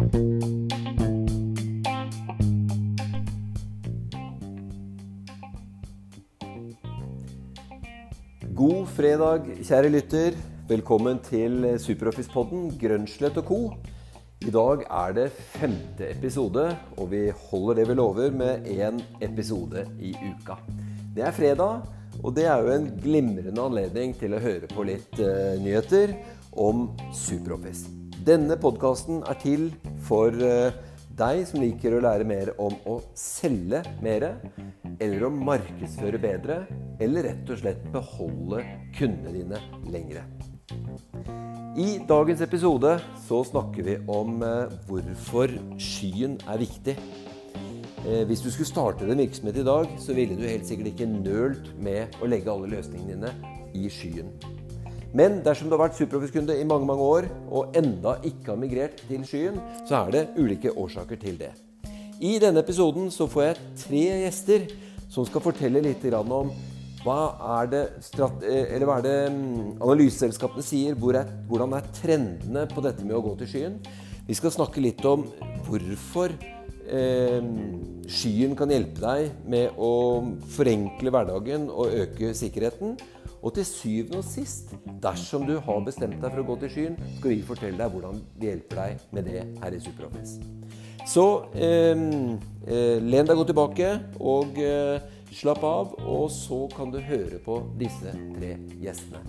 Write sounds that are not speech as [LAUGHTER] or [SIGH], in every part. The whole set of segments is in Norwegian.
God fredag, kjære lytter. Velkommen til Superoffice-podden Grønslett og co. I dag er det femte episode, og vi holder det vi lover med én episode i uka. Det er fredag, og det er jo en glimrende anledning til å høre på litt uh, nyheter om Superoffice. Denne podkasten er til for uh, deg som liker å lære mer om å selge mer, eller å markedsføre bedre, eller rett og slett beholde kundene dine lengre. I dagens episode så snakker vi om eh, hvorfor skyen er viktig. Eh, hvis du skulle starte en virksomhet i dag, så ville du helt sikkert ikke nølt med å legge alle løsningene dine i skyen. Men dersom du har vært Superoffice-kunde i mange mange år og enda ikke har migrert til skyen, så er det ulike årsaker til det. I denne episoden så får jeg tre gjester som skal fortelle litt om hva er det, eh, hva er det mm, analyseselskapene sier? Hvor er, hvordan er trendene på dette med å gå til skyen? Vi skal snakke litt om hvorfor eh, skyen kan hjelpe deg med å forenkle hverdagen og øke sikkerheten. Og til syvende og sist, dersom du har bestemt deg for å gå til skyen, skal vi fortelle deg hvordan vi hjelper deg med det her i SuperOffice. Så eh, eh, len deg godt tilbake og eh, slapp av, og så kan du høre på disse tre gjestene.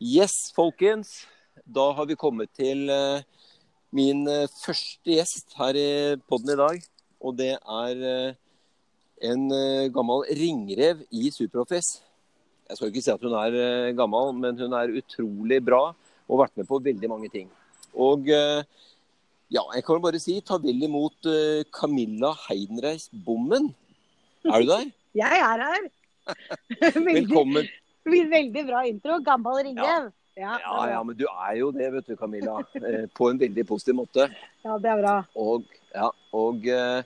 Yes, folkens. Da har vi kommet til eh, min eh, første gjest her i poden i dag. Og det er eh, en gammel ringrev i Superoffice. Jeg skal ikke si at hun er gammel, men hun er utrolig bra og har vært med på veldig mange ting. Og ja, jeg kan bare si ta vel imot Camilla Heidenreis Bommen. Er du der? [LAUGHS] Jeg er her. [LAUGHS] Velkommen. Veldig bra intro. Gammel ringrev. Ja. Ja, ja, men du er jo det, vet du, Camilla. På en veldig positiv måte. Ja, det er bra. Og, ja, og eh,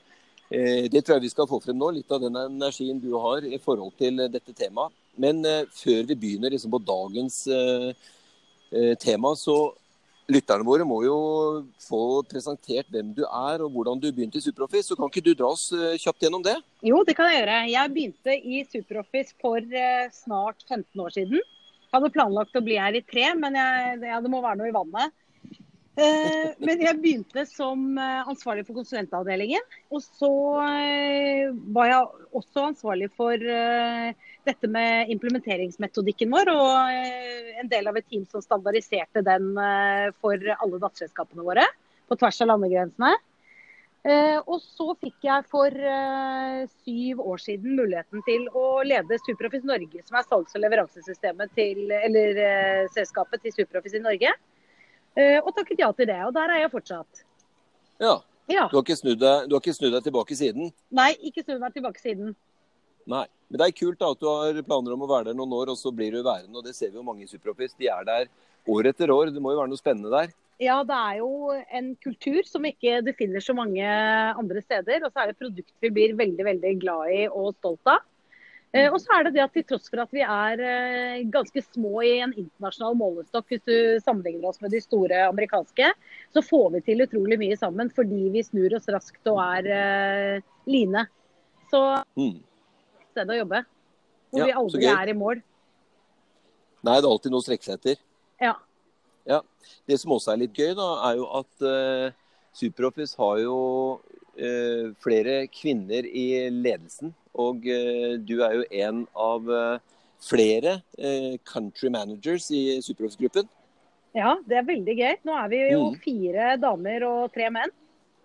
det tror jeg vi skal få frem nå. Litt av den energien du har i forhold til dette temaet. Men eh, før vi begynner liksom, på dagens eh, tema, så lytterne våre må jo få presentert hvem du er og hvordan du begynte i Superoffice. Så kan ikke du dra oss kjapt gjennom det? Jo, det kan jeg gjøre. Jeg begynte i Superoffice for snart 15 år siden. Jeg hadde planlagt å bli her i tre, men jeg, ja, det må være noe i vannet. Eh, men jeg begynte som eh, ansvarlig for konsulentavdelingen. Og så eh, var jeg også ansvarlig for dette med implementeringsmetodikken vår. Og en del av et team som standardiserte den for alle datterselskapene våre på tvers av landegrensene. Og så fikk jeg for syv år siden muligheten til å lede Superoffice Norge, som er salgs- og leveransesystemet til, eller selskapet til Superoffice i Norge. Eh, og takket ja til det. Og der er jeg fortsatt. Ja. Ja. Du har ikke snudd deg, du har ikke snudd deg tilbake siden? Nei, ikke snudd meg tilbake siden. Nei. Men det er kult da, at du har planer om å være der noen år, og så blir du værende. og Det ser vi jo mange i Superoffice. De er der år etter år. Det må jo være noe spennende der? Ja, det er jo en kultur som ikke du finner så mange andre steder. Og så er det produkt vi blir veldig veldig glad i og stolt av. Eh, og så er det det at til tross for at vi er eh, ganske små i en internasjonal målestokk, hvis du sammenligner oss med de store amerikanske, så får vi til utrolig mye sammen fordi vi snur oss raskt og er uh, line. Så Mm. sted å jobbe. Hvor Ja, vi aldri er i mål. Nei, det er alltid noe å strekke seg etter. Ja. Ja. Det som også er litt gøy, da, er jo at uh, Superoffice har jo uh, flere kvinner i ledelsen. Og eh, du er jo en av eh, flere eh, country managers i Superoffice-gruppen. ja, det er veldig gøy. Nå er vi jo Mm. fire damer og tre menn.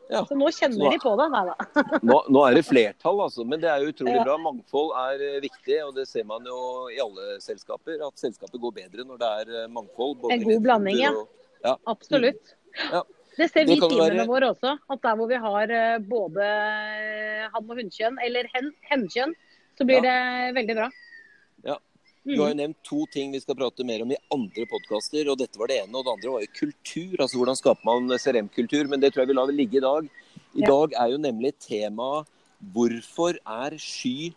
Ja. Så nå kjenner nå, de på det. Nei da. [LAUGHS] Nå, nå er det flertall, altså. Men det er jo utrolig Ja. bra. Mangfold er viktig, og det ser man jo i alle selskaper. At selskapet går bedre når det er mangfold. En god blanding, ja. ledergrupper og- Absolutt. Ja. Det ser vi i timene være- våre også. At der hvor vi har eh, både hann- og hunnkjønn, eller hen, hennkjønn, så blir det veldig bra. Ja. Du har jo nevnt to ting vi skal prate mer om i andre podkaster. og Dette var det ene, og det andre var jo kultur. altså Hvordan skaper man CRM-kultur? Men det tror jeg vi lar ligge i dag. I Ja. dag er jo nemlig temaet hvorfor er sky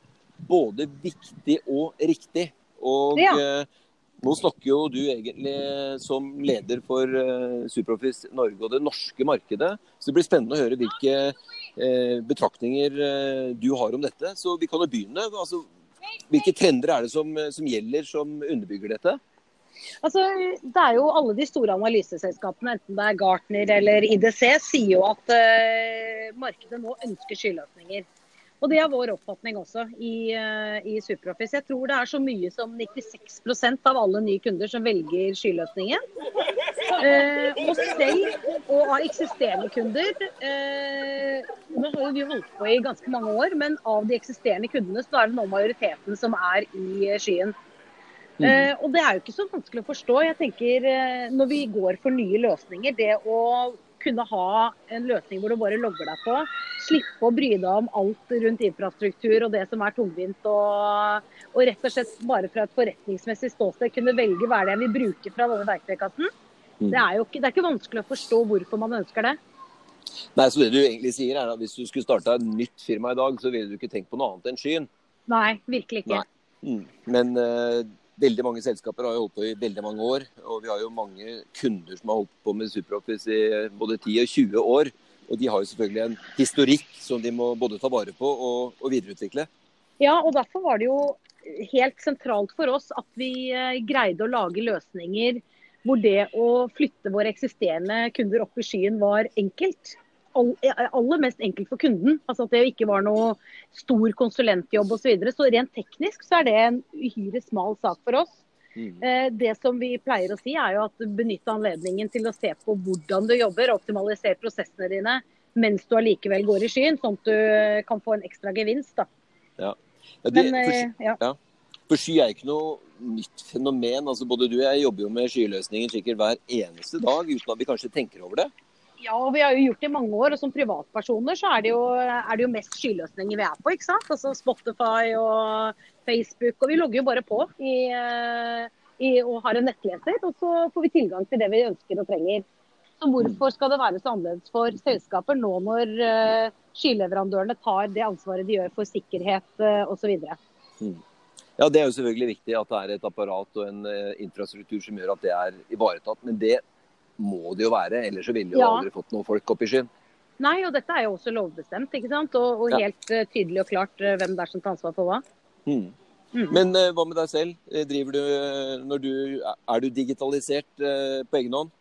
både viktig og riktig? Og Ja. Eh, Nå snakker jo du egentlig som leder for uh, Superoffice Norge og det norske markedet. Så det blir spennende å høre hvilke uh, betraktninger du har om dette. Så vi kan jo begynne. Altså, hvilke trender er det som, som gjelder, som underbygger dette? Altså, det er jo Alle de store analyseselskapene, enten det er Gartner eller IDC, sier jo at markedet nå ønsker skyløsninger. Og Det er vår oppfatning også i, eh, i Superoffice. Jeg tror det er så mye som 96% av alle nye kunder som velger skyløsningen. Eh, og selv og av eksisterende kunder eh, Nå har vi holdt på i ganske mange år, men av de eksisterende kundene så er det nå majoriteten som er i skyen. Mm. Eh, og det er jo ikke så vanskelig å forstå. Jeg tenker eh, Når vi går for nye løsninger, det å kunne ha en løsning hvor du bare logger deg på. Slippe å bry deg om alt rundt infrastruktur og det som er tungvint. Og, og rett og slett bare fra et forretningsmessig ståsted kunne velge hva det er vi bruker fra denne verktøykassen. Mm. Det er jo ikke, det er ikke vanskelig å forstå hvorfor man ønsker det. Nei, så det du egentlig sier er at Hvis du skulle starta et nytt firma i dag, så ville du ikke tenkt på noe annet enn skyen? Nei, virkelig ikke. Nei. Mm. Men uh, Veldig mange selskaper har jo holdt på i veldig mange år. Og vi har jo mange kunder som har holdt på med SuperOffice i både 10 og 20 år. Og de har jo selvfølgelig en historikk som de må både ta vare på og, og videreutvikle. Ja, og derfor var det jo helt sentralt for oss at vi eh, greide å lage løsninger hvor det å flytte våre eksisterende kunder opp i skyen var enkelt aller mest enkelt for kunden. Altså At det ikke var noe stor konsulentjobb osv. Så, videre. så rent teknisk så er det en uhyre smal sak for oss. Mm. Eh, det som vi pleier å si er jo at benytte anledningen til å se på hvordan du jobber, optimalisere prosessene dine mens du allikevel går i skyen, sånn at du kan få en ekstra gevinst. da. Ja. Ja, det, Men, for, eh, ja. ja. For sky er ikke noe nytt fenomen. altså Både du og jeg jobber jo med skyløsninger sikkert hver eneste dag uten at vi kanskje tenker over det. Ja, og vi har jo gjort det i mange år. Og som privatpersoner så er det jo, er det jo mest skyløsninger vi er på. ikke sant? Altså Spotify og Facebook. Og vi logger jo bare på i, eh, i, og har en nettleser. Og så får vi tilgang til det vi ønsker og trenger. Så hvorfor skal det være så annerledes for selskaper nå når uh, skyleverandørene tar det ansvaret de gjør for sikkerhet uh, osv.? Mm. Ja, Det er jo selvfølgelig viktig at det er et apparat og en infrastruktur som gjør at det er ivaretatt. Men det må det jo være, ellers så ville jo ja. aldri fått noen folk opp i skyen. Nei, og dette er jo også lovbestemt, ikke sant? Og, og helt uh, tydelig og klart uh, hvem det er som tar ansvar for hva. Mm. Mm. Men uh, hva med deg selv? Driver du, når du, er du digitalisert på egen hånd?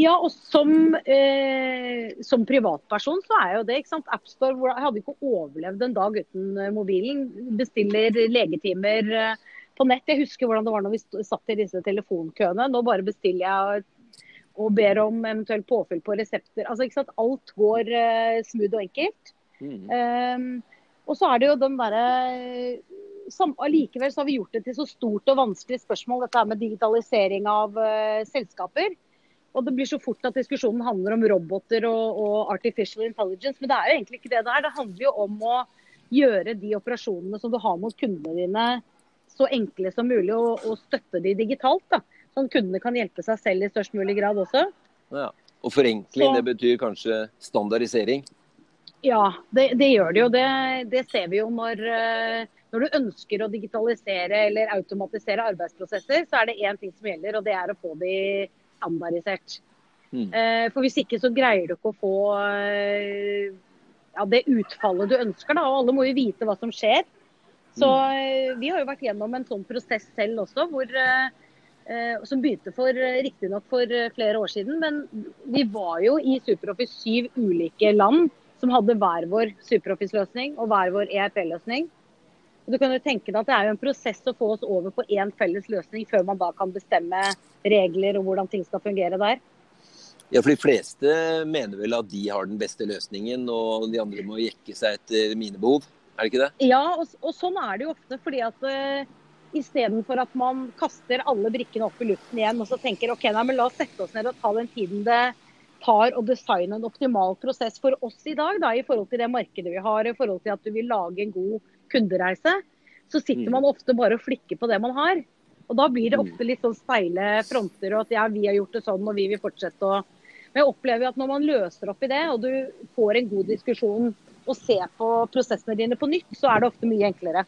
Ja, og som, som, privatperson så er jo det. ikke sant? AppStore jeg hadde ikke overlevd en dag uten mobilen. Bestiller legetimer på nett. Jeg husker hvordan det var når vi satt i disse telefonkøene. Nå bare bestiller jeg og ber om eventuelt påfyll på resepter. Altså, ikke sant? Alt går uh, smooth og enkelt. Mm. Um, og så er det jo den derre Allikevel så har vi gjort det til så stort og vanskelig spørsmål, dette med digitalisering av uh, selskaper. Og det blir så fort at diskusjonen handler om roboter og, og, artificial intelligence. Men det er jo egentlig ikke det det er. Det handler jo om å gjøre de operasjonene som du har mot kundene dine, så enkle som mulig, og, og støtte de digitalt. da. Sånn kundene kan hjelpe seg selv i størst mulig grad også. Ja. Og forenkling, Så, det betyr kanskje standardisering? Ja, det, det gjør det jo. Det, det, ser vi jo når, eh, når du ønsker å digitalisere eller automatisere arbeidsprosesser, så er det én ting som gjelder, og det er å få de standardisert. Mm. Eh, for hvis ikke så greier du ikke å få eh, ja, det utfallet du ønsker. Da. Og alle må jo vite hva som skjer. Så mm. vi har jo vært gjennom en sånn prosess selv også, hvor som begynte for eh, riktignok for eh, flere år siden. Men vi var jo i SuperOffice syv ulike land som hadde hver vår SuperOffice-løsning og hver vår ERP-løsning. Du kan jo tenke deg at Det er jo en prosess å få oss over på én felles løsning før man da kan bestemme regler og hvordan ting skal fungere der. Ja, for De fleste mener vel at de har den beste løsningen, og de andre må jekke seg etter mine behov? Er det ikke det? Ja, og, og sånn er det jo ofte. fordi at Istedenfor at man kaster alle brikkene opp i luften igjen og så tenker ok, nei, men la oss sette oss ned og ta den tiden det tar å designe en optimal prosess for oss i dag, da, i forhold til det markedet vi har, i forhold til at du vil lage en god kundereise, så sitter mm. man ofte bare og flikker på det man har. Og da blir det mm. ofte litt sånn steile fronter og at ja, vi har gjort det sånn og vi vil fortsette å Men jeg opplever at når man løser opp i det, og du får en god diskusjon og ser på prosessene dine på nytt, så er det ofte mye enklere.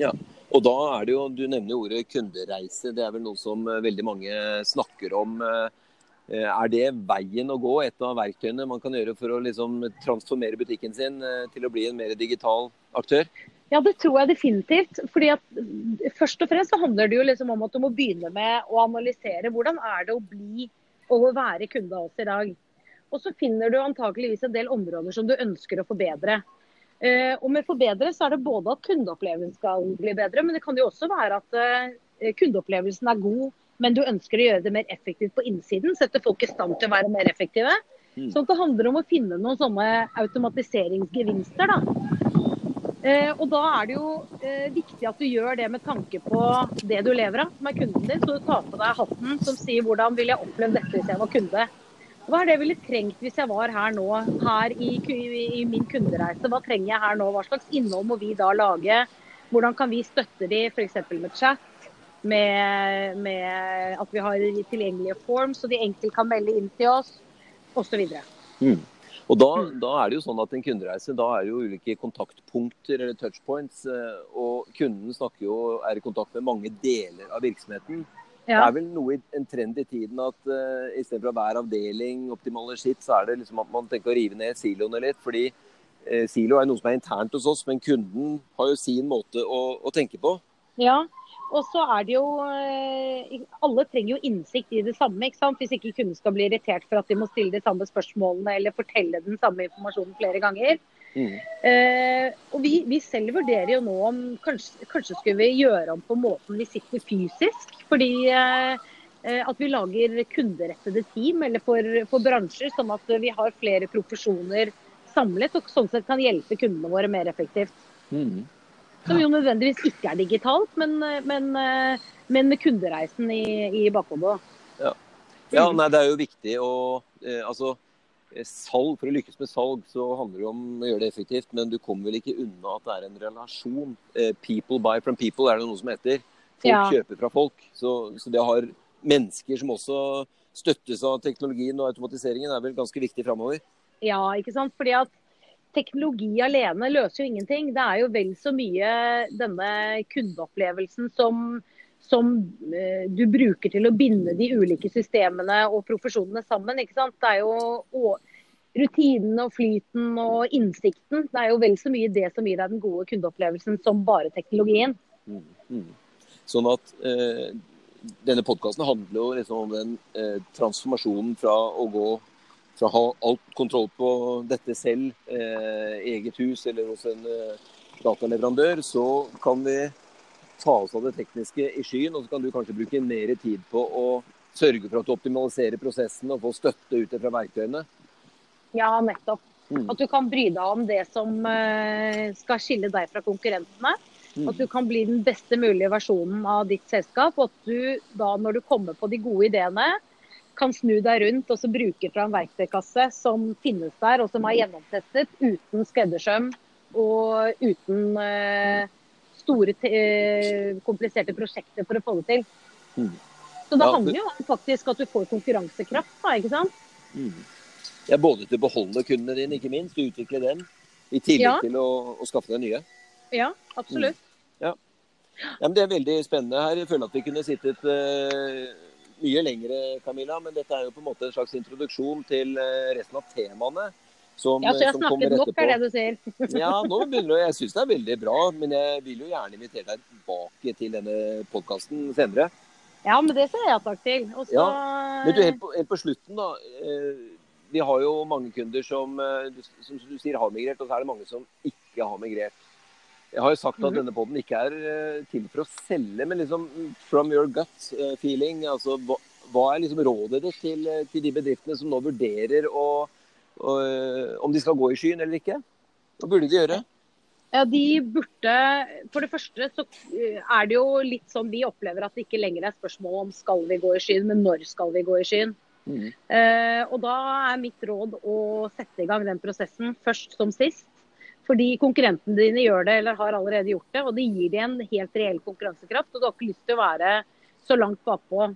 Ja, Og da er det jo, Du nevner jo ordet kundereise. Det er vel noe som eh, veldig mange snakker om. Eh, er det veien å gå, et av verktøyene man kan gjøre for å liksom transformere butikken sin til å bli en mer digital aktør? Ja, det tror jeg definitivt. Fordi at Først og fremst så handler det jo liksom om at du må begynne med å analysere hvordan er det å bli og å være kunde av oss i dag. Og så finner du antakeligvis en del områder som du ønsker å forbedre. Uh, og med forbedre så er det både at kundeopplevelsen skal bli bedre, men det kan jo også være at uh, kundeopplevelsen er god, men du ønsker å gjøre det mer effektivt på innsiden. Sette folk i stand til å være mer effektive. Sånn at det handler om å finne noen sånne automatiseringsgevinster. da. Eh, og da er det jo viktig at du gjør det med tanke på det du lever av, som er kunden din. Så du tar på deg hatten som sier hvordan vil jeg oppleve dette hvis jeg var kunde. Hva er det jeg ville trengt hvis jeg var her nå, her i, i, min kundereise? Hva trenger jeg her nå? Hva slags innhold må vi da lage? Hvordan kan vi støtte de f.eks. med chat? Med, med, at vi har tilgjengelige forms, så de enkelt kan melde inn til oss, osv. Mm. Og da, mm. da, er det jo sånn at En kundereise da er det jo ulike kontaktpunkter eller touchpoints. Eh, og Kunden snakker jo, er i kontakt med mange deler av virksomheten. Ja. Det er vel noe, en trend i tiden at uh, eh, istedenfor hver avdeling optimaler sitt, så er det liksom at man tenker å rive ned siloene litt. fordi uh, Silo er noe som er internt hos oss, men kunden har jo sin måte å, å tenke på. Ja, og så er det jo uh, Alle trenger jo innsikt i det samme. ikke sant? Hvis ikke kunden skal bli irritert for at de må stille de samme spørsmålene eller fortelle den samme informasjonen flere ganger. Mm. Eh, og vi, vi, selv vurderer jo nå om kanskje, kanskje skulle vi gjøre om på måten vi sitter fysisk. Fordi eh, eh, at vi lager kunderettede team eller for, for, bransjer, sånn at vi har flere profesjoner samlet og sånn sett kan hjelpe kundene våre mer effektivt. Mm. Som jo nødvendigvis ikke er digitalt, men, men, eh, men med kundereisen i, i bakhodet. Ja. ja, nei, det er jo viktig å eh, altså Eh, salg, For å lykkes med salg så handler det om å gjøre det effektivt, men du kommer vel ikke unna at det er en relasjon. Eh, people buy from people er det noe som heter. Folk ja. kjøper fra folk. Så, så det har mennesker som også støttes av teknologien og automatiseringen, er vel ganske viktig framover. Ja, ikke sant. Fordi at teknologi alene løser jo ingenting. Det er jo vel så mye denne kundeopplevelsen som som eh, du bruker til å binde de ulike systemene og profesjonene sammen. ikke sant? Det er jo rutinen og flyten og innsikten. Det er jo vel så mye det som gir deg den gode kundeopplevelsen som bare teknologien. Mm, mm. Sånn at eh, denne podkasten handler jo liksom om den eh, transformasjonen fra å gå fra å ha alt kontroll på dette selv, eh, eget hus eller hos en eh, dataleverandør, så kan vi ta oss av det tekniske i skyen, og så kan du kanskje bruke mer tid på å sørge for at du optimaliserer prosessen og får støtte ut fra verktøyene? Ja, nettopp. Mm. At du kan bry deg om det som uh, skal skille deg fra konkurrentene. Mm. At du kan bli den beste mulige versjonen av ditt selskap. Og at du da, når du kommer på de gode ideene, kan snu deg rundt og så bruke fra en verktøykasse som finnes der, og som er gjennomtestet uten skreddersøm og uten uh, store, uh, kompliserte prosjekter for å få det til. Mm. Så det ja, handler jo om faktisk at du får konkurransekraft, da, ikke sant? Mm. Ja, både til å beholde kundene dine, ikke minst, og utvikle dem. I tillegg ja. til å, å, skaffe deg nye. Ja, absolutt. Mm. Ja. ja. men Det er veldig spennende her. Jeg føler at vi kunne sittet uh, mye lengre, Camilla. Men dette er jo på en måte en slags introduksjon til uh, resten av temaene. Som, ja, så jeg har snakket nok, er det du sier. [LAUGHS] ja, nå begynner jeg syns det er veldig bra. Men jeg vil jo gjerne invitere deg tilbake til denne podkasten senere. Ja, men det ser jeg takk til. Også... Ja. Men du, helt på, helt på, slutten, da. Eh, vi har jo mange kunder som, eh, som du sier har migrert, og så er det mange som ikke har migrert. Jeg har jo sagt at mm. denne poden ikke er eh, til for å selge, men liksom from your gut feeling. altså Hva, hva er liksom rådet ditt til, til de bedriftene som nå vurderer å å, om de skal gå i skyen eller ikke. Hva burde de gjøre? Ja, de burde For det første så eh, er det jo litt sånn vi opplever at det ikke lenger er spørsmål om skal vi gå i skyen, men når skal vi gå i skyen. Mm. Eh, og da er mitt råd å sette i gang den prosessen først som sist. Fordi konkurrentene dine gjør det eller har allerede gjort det, og det gir dem en helt reell konkurransekraft. Og du har ikke lyst til å være så langt bakpå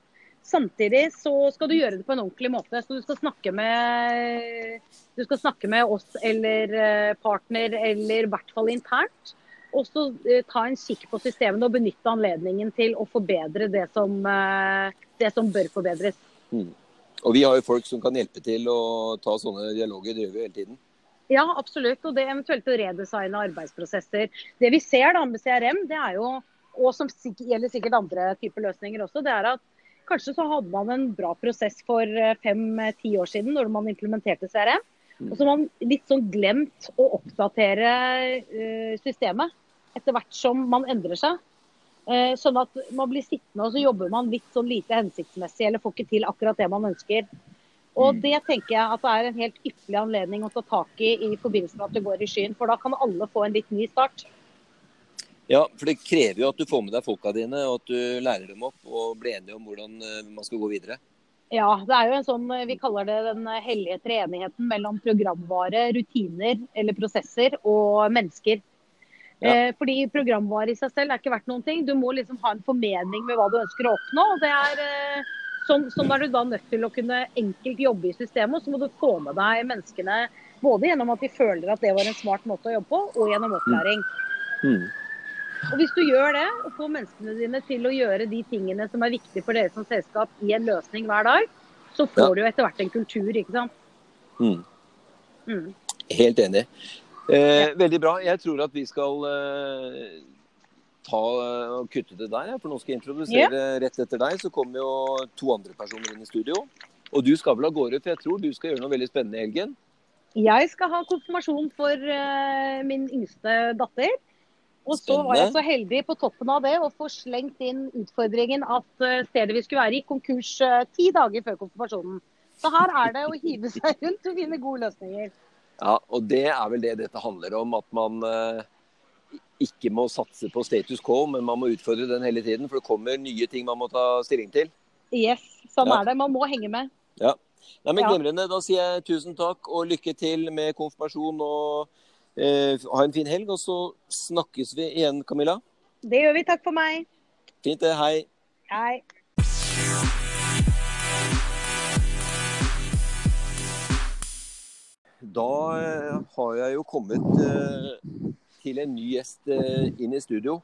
Samtidig så skal du gjøre det på en ordentlig måte. Så du skal snakke med, du skal snakke med oss eller eh, partner, eller i hvert fall internt. Og så eh, ta en kikk på systemene og benytte anledningen til å forbedre det som, det som bør forbedres. Mm. Og vi har jo folk som kan hjelpe til å ta sånne dialoger, det gjør vi hele tiden. Ja, absolutt. Og det eventuelt å redesigne arbeidsprosesser. Det vi ser da med CRM, det er jo, og som gjelder sikkert andre typer løsninger også, det er at kanskje så hadde man en bra prosess for eh, fem-ti år siden når man implementerte CRM. Og så har man litt sånn glemt å oppdatere systemet etter hvert som man endrer seg. Eh, sånn at man blir sittende og så jobber man litt sånn lite hensiktsmessig eller får ikke til akkurat det man ønsker. Og mm. det tenker jeg at det er en helt ypperlig anledning å ta tak i i forbindelse med at det går i skyen. For da kan alle få en litt ny start. Ja, for det krever jo at du får med deg folka dine, og at du lærer dem opp og blir enige om hvordan eh, man skal gå videre. Ja, det er jo en sånn, vi kaller det den hellige treenigheten mellom programvare, rutiner eller prosesser og mennesker. Ja. Eh, fordi programvare i seg selv er ikke verdt noen ting. Du må liksom ha en formening med hva du ønsker å oppnå. og det er sånn, sånn er du da nødt til å kunne enkelt jobbe i systemet. Og så må du få med deg menneskene både gjennom at de føler at det var en smart måte å jobbe på, og gjennom opplæring. Mm. Og Hvis du gjør det, og får menneskene dine til å gjøre de tingene som er viktige for dere som selskap i en løsning hver dag, så får ja. du etter hvert en kultur, ikke sant. Mm. Mm. Helt enig. Eh, veldig bra. Jeg tror at vi skal eh, ta og kutte det der. For nå skal jeg introdusere yeah. rett etter deg. Så kommer jo to andre personer inn i studio. Og du skal vel av gårde, for jeg tror du skal gjøre noe veldig spennende i helgen? Jeg skal ha konfirmasjon for uh, min yngste datter. Og så var jeg så heldig på toppen av det å få slengt inn utfordringen at uh, stedet vi skulle være i, konkurs uh, ti dager før konfirmasjonen. Så her er det å hive seg rundt og finne gode løsninger. Ja, og det er vel det dette handler om. At man eh, ikke må satse på status quo, men man må utfordre den hele tiden. For det kommer nye ting man må ta stilling til. Yes, sånn ja. er det. Man må henge med. Ja. Nei, men Glimrende. Da sier jeg tusen takk og lykke til med konfirmasjon. og eh, Ha en fin helg. Og så snakkes vi igjen, Camilla. Det gjør vi. Takk for meg. Fint det. Hei. Hei. Da eh, har jeg jo kommet eh, til en ny gjest eh, inn i studio.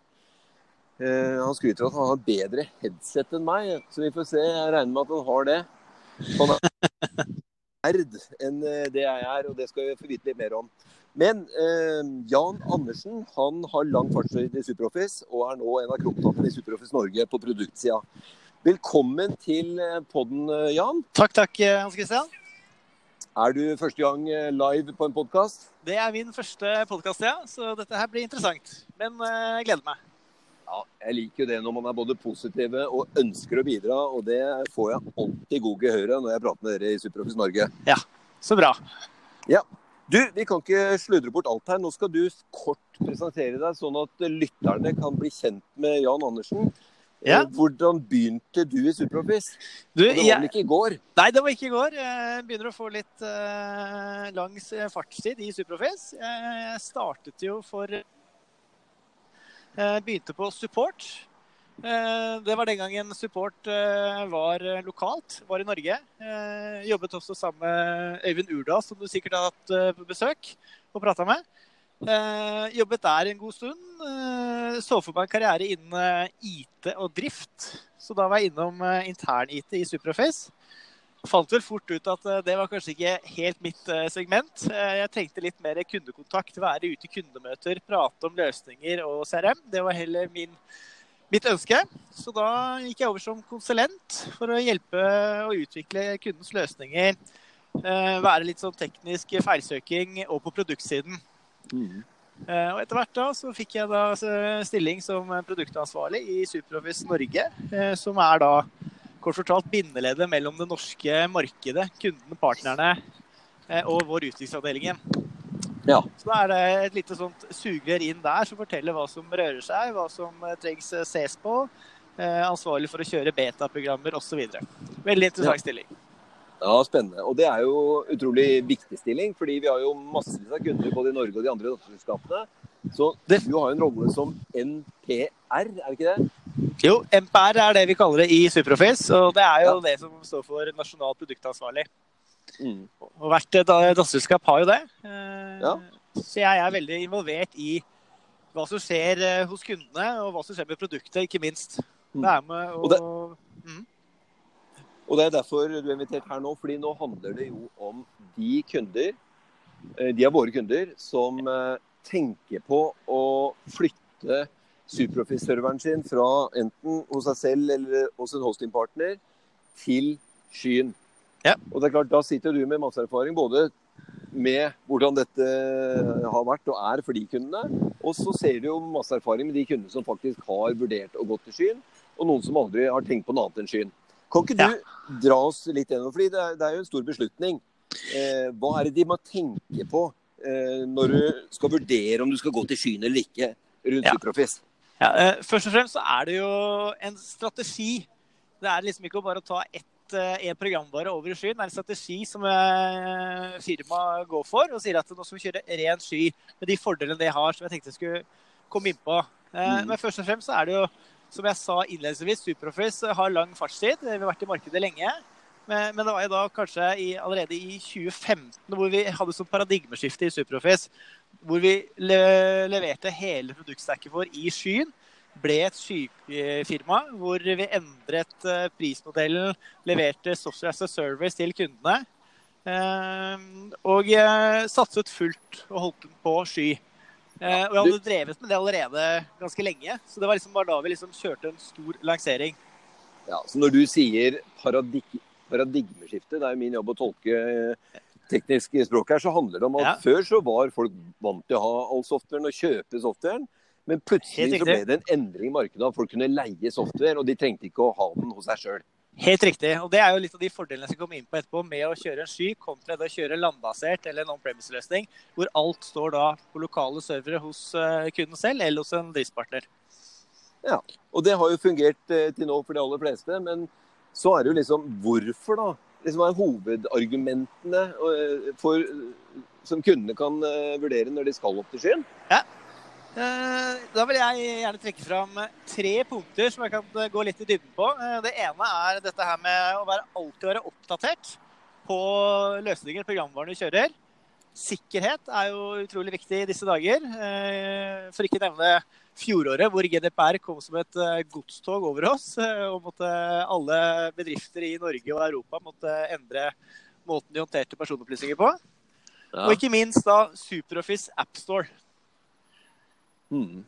Han skryter av at han har bedre headset enn meg, så vi får se. Jeg regner med at han har det. Han er nerd enn det jeg er, og det skal vi få vite litt mer om. Men Jan Andersen han har lang fartstid i Superoffice, og er nå en av krontoppene i Superoffice Norge på produktsida. Velkommen til podden, Jan. Takk, takk, Hans Christian. Er du første gang eh, live på en podkast? Det er min første podkast, ja. Så dette her blir interessant. Men uh, jeg gleder meg. Ja, jeg liker jo det når man er både positive og ønsker å bidra. Og det får jeg alltid god gehør når jeg prater med dere i Superoffice Norge. Ja, så bra. Ja. Du, vi kan ikke sludre bort alt her. Nå skal du kort presentere deg, sånn at lytterne kan bli kjent med Jan Andersen. Ja. Eh, hvordan begynte du i Superoffice? det var vel ikke i går? Nei, det var ikke i går. Jeg begynner å få litt uh, lang fartstid i Superoffice. Jeg startet jo for Jeg Begynte på support. Det var den gangen support var lokalt, var i Norge. Jobbet også sammen med Øyvind Urdal, som du sikkert har hatt på besøk og prata med. Eh, jobbet der en god stund. Eh, så for meg en karriere innen eh, IT og drift. Så da var jeg innom eh, intern-IT i Superface. Falt vel fort ut at eh, det var kanskje ikke helt mitt eh, segment. jeg trengte litt mer kundekontakt, være ute i kundemøter, prate om løsninger og CRM. Det var heller min, mitt ønske. Så da gikk jeg over som konsulent for å hjelpe å utvikle kundens løsninger. være litt sånn teknisk feilsøking og på produktsiden. Mm. Og etter hvert da så fikk jeg da stilling som produktansvarlig i Superoffice Norge, eh, som er da kort fortalt bindeleddet mellom det norske markedet, kundene, partnerne eh, og vår utviklingsavdelingen. Ja. Så da er det et lite sånt sugerør inn der som forteller hva som rører seg, hva som trengs ses på. Ansvarlig for å kjøre betaprogrammer osv. Veldig interessant ja. stilling. Ja, Spennende. Og det er jo utrolig viktig stilling, fordi vi har jo massevis av kunder både i Norge og de andre datterselskapene. Så du har jo en rolle som NPR, er det ikke det? Jo, NPR er det vi kaller det i Superoffice. Og det er jo ja. det som står for nasjonal produktansvarlig. Mm. Og hvert datterselskap har jo det. Eh, ja. Så jeg er veldig involvert i hva som skjer eh, hos kundene, og hva som skjer med produktet, ikke minst. Mm. Være med Og og, det- mm. Og det er derfor du er invitert her nå, fordi nå handler det jo om de kunder, eh, de av våre kunder, som eh, tenker på å flytte Superoffice-serveren sin fra enten hos seg selv eller hos en hostingpartner til skyen. Ja. Og det er klart, Da sitter du med masse erfaring både med hvordan dette har vært og er for de kundene, og så ser du jo masse erfaring med de kundene som faktisk har vurdert å gå til skyen, og noen som aldri har tenkt på noe annet enn skyen. Kan ikke du dra oss litt gjennom, fordi det er, det er jo en stor beslutning. Eh, hva er det de må tenke på eh, når du skal vurdere om du skal gå til skyen eller ikke rundt Ja. Superoffice? Ja, eh, først og fremst så er det jo en strategi. Det er liksom ikke bare å ta ett, eh, en programvare over i skyen. Det er en strategi som eh, firmaet går for og sier at nå skal vi kjøre ren sky med de fordelene det har, som jeg tenkte jeg skulle komme inn på. Eh, Mm. Men først og fremst så er det jo, som jeg sa innledningsvis, Superoffice har lang fartstid. Vi har vært i markedet lenge. Men, men det var jo da kanskje i, allerede i 2015 hvor vi hadde sånn paradigmeskifte i Superoffice. Hvor vi le leverte hele produktstacket vår i skyen. Ble et skyfirma hvor vi endret eh, prismodellen, leverte software as a service til kundene. Eh, og eh, satset fullt og holdt på sky. Eh, og jeg hadde drevet med det allerede ganske lenge. Så det var liksom bare da vi liksom kjørte en stor lansering. Ja, så når du sier paradig paradigmeskifte, det er jo min jobb å tolke eh, teknisk språk her, så handler det om at Ja. før så var folk vant til å ha all softwaren og kjøpe softwaren. Men plutselig så ble det en endring i markedet. Folk kunne leie software, og de trengte ikke å ha den hos seg sjøl. Helt riktig. Og det er jo litt av de fordelene som kommer komme inn på etterpå med å kjøre en sky kontra det å kjøre landbasert eller en on-premise-løsning, hvor alt står da på lokale servere hos eh, kunden selv eller hos en driftspartner. Ja, Og det har jo fungert eh, til nå for de aller fleste, men så er det jo liksom hvorfor, da? Liksom er hovedargumentene eh, for, som kundene kan vurdere når de skal opp til skyen? Eh, Da vil jeg gjerne trekke fram tre punkter som jeg kan eh, gå litt i dybden på. Eh, Det ene er dette her med å være, alltid være oppdatert på løsninger programvaren du kjører. Sikkerhet er jo utrolig viktig i disse dager. Eh, For ikke nevne fjoråret, hvor GDPR kom som et eh, godstog over oss. eh, Og måtte alle bedrifter i Norge og Europa måtte endre måten de håndterte personopplysninger på. Og ikke minst da SuperOffice AppStore. Mm.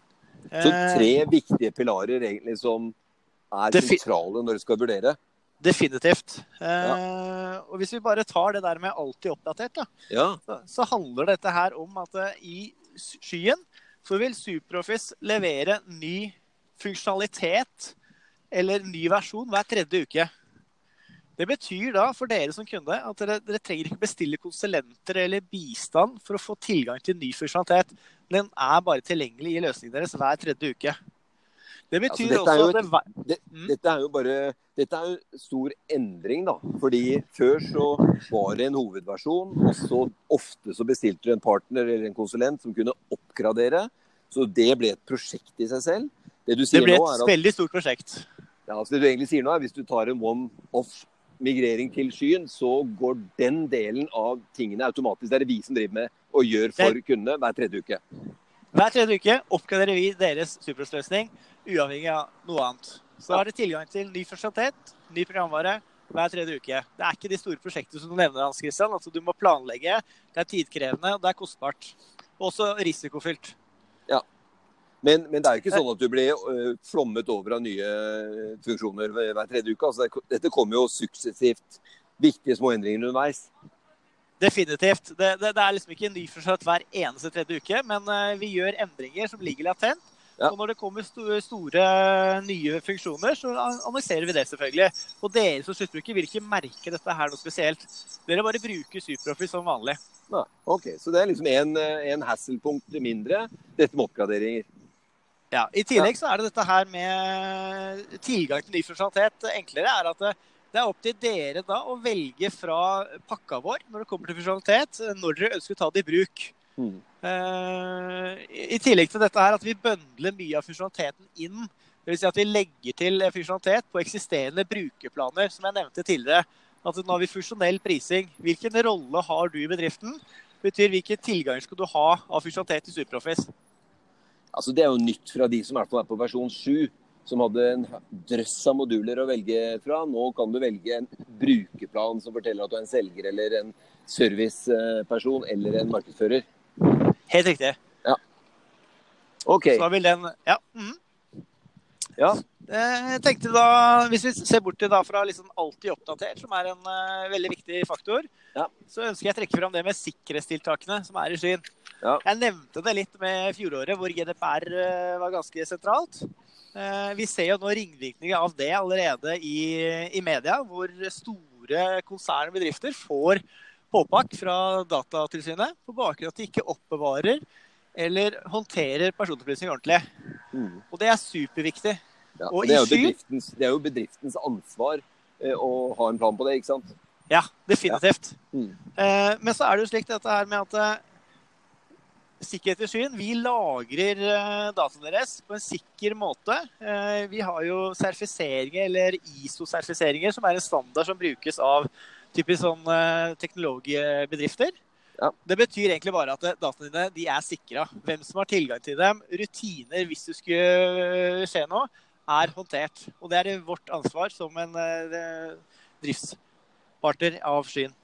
Så Eh, tre viktige pilarer egentlig som er sentrale når du skal vurdere. Definitivt. Eh, og hvis vi bare tar det der med alltid oppdatert, da, Ja. så, så handler dette her om at eh, i skyen så vil SuperOffice levere ny funksjonalitet eller ny versjon hver tredje uke. Det betyr da for dere som kunde at dere, dere trenger ikke bestille konsulenter eller bistand for å få tilgang til ny funksjonalitet. Den er bare tilgjengelig i løsningen deres hver tredje uke. Det betyr dette er også at det, Det, Mm. Dette er jo bare dette er jo stor endring, da. Fordi før så var det en hovedversjon, og så ofte så bestilte du en partner eller en konsulent som kunne oppgradere. Så det ble et prosjekt i seg selv. Det du det sier blir nå, et er at veldig stort prosjekt. ja, altså det du egentlig sier nå er hvis du tar en one-off migrering til skyen, så går den delen av tingene automatisk. Det er det vi som driver med og gjør for kundene hver tredje uke. Hver tredje uke oppgraderer vi deres Supeross-løsning, uavhengig av noe annet. Så har dere tilgang til ny funksjonalitet, ny programvare, hver tredje uke. Det er ikke de store prosjektene som du nevner, Hans Christian. Altså, du må planlegge, det er tidkrevende, og det er kostbart. Og også risikofylt. Men, men det er jo ikke sånn at du blir øh, flommet over av nye funksjoner hver tredje uke. Altså, dette kommer jo suksessivt. Viktige små endringer underveis. Definitivt. Det, det, det er liksom ikke nyforsøkt hver eneste tredje uke, men eh, vi gjør endringer som ligger latent. Ja. Og når det kommer store, store nye funksjoner, så annonserer vi det selvfølgelig. Og dere som sluttbruker vil ikke merke dette her noe spesielt. Dere bare bruker SuperOffice som vanlig. Ja, ok, Så det er liksom en, en hassle-punkt mindre. Dette med oppgraderinger. Ja, I tillegg så er det dette her med tilgang til ny funksjonalitet enklere. er at det, det er opp til dere da å velge fra pakka vår når det kommer til funksjonalitet, når dere ønsker å ta det i bruk. Mm. Eh, I i tillegg til dette her at vi bøndler mye av funksjonaliteten inn. Det vil si at vi legger til funksjonalitet på eksisterende brukerplaner, som jeg nevnte tidligere. At nå har vi funksjonell prising. Hvilken rolle har du i bedriften? betyr hvilken tilgang skal du ha av funksjonalitet i SuperOffice. Altså Det er jo nytt fra de som er på versjon 7, som hadde en drøss av moduler å velge fra. Nå kan du velge en brukerplan som forteller at du er en selger eller en serviceperson eller en markedsfører. Helt riktig. Ja. OK. Så da vil den Ja. Mm. Ja. Eh, Jeg tenkte da, Hvis vi ser bort til da fra liksom alltid oppdatert, som er en uh, veldig viktig faktor, Ja. så ønsker jeg å trekke fram det med sikkerhetstiltakene som er i skyen. Ja. Jeg nevnte det litt med fjoråret, hvor GDPR eh, var ganske sentralt. Eh, Vi ser jo nå ringvirkninger av det allerede i, i media, hvor store konsern og bedrifter får påpakk fra Datatilsynet på bakgrunn av at de ikke oppbevarer eller håndterer personopplysninger ordentlig. Mm. Og det er superviktig. Ja, Og det, er det er jo bedriftens ansvar eh, å ha en plan på det, ikke sant? Ja, definitivt. Mm. Eh, men så er det jo slik dette her med at sikkerhet i skyen Vi lagrer eh, dataene deres på en sikker måte. Eh, vi har jo sertifiseringer, eller ISO-sertifiseringer, som er en standard som brukes av typisk sånn eh, teknologibedrifter. Ja. Det betyr egentlig bare at dataene dine de er sikra. Hvem som har tilgang til dem, rutiner hvis det skulle skje noe, er håndtert. Og det er vårt ansvar som en driftspartner av skyen.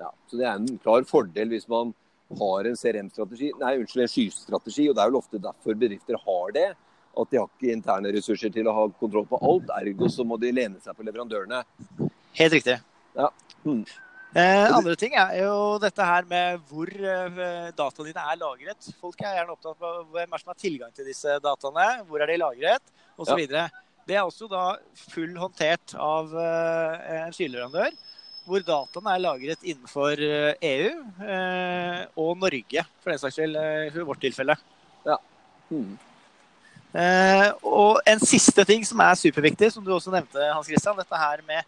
Ja, så det er en klar fordel hvis man har en CRM-strategi, nei, unnskyld, en skystrategi, og det er vel ofte derfor bedrifter har det. At de har ikke interne ressurser til å ha kontroll på alt. Ergo så må de lene seg på leverandørene. Helt riktig. Ja. Hmm. Eh, andre ting er jo dette her med hvor eh, dataene dine er lagret. Folk er gjerne opptatt av hvem er som har tilgang til disse dataene, hvor er de lagret, osv. videre. Det er også da full håndtert av eh, en skyleverandør, hvor dataene er lagret innenfor eh, EU eh, og Norge, for den saks skyld, eh, i vårt tilfelle. Mm. Eh, og en siste ting som er superviktig, som du også nevnte, Hans Christian, dette her med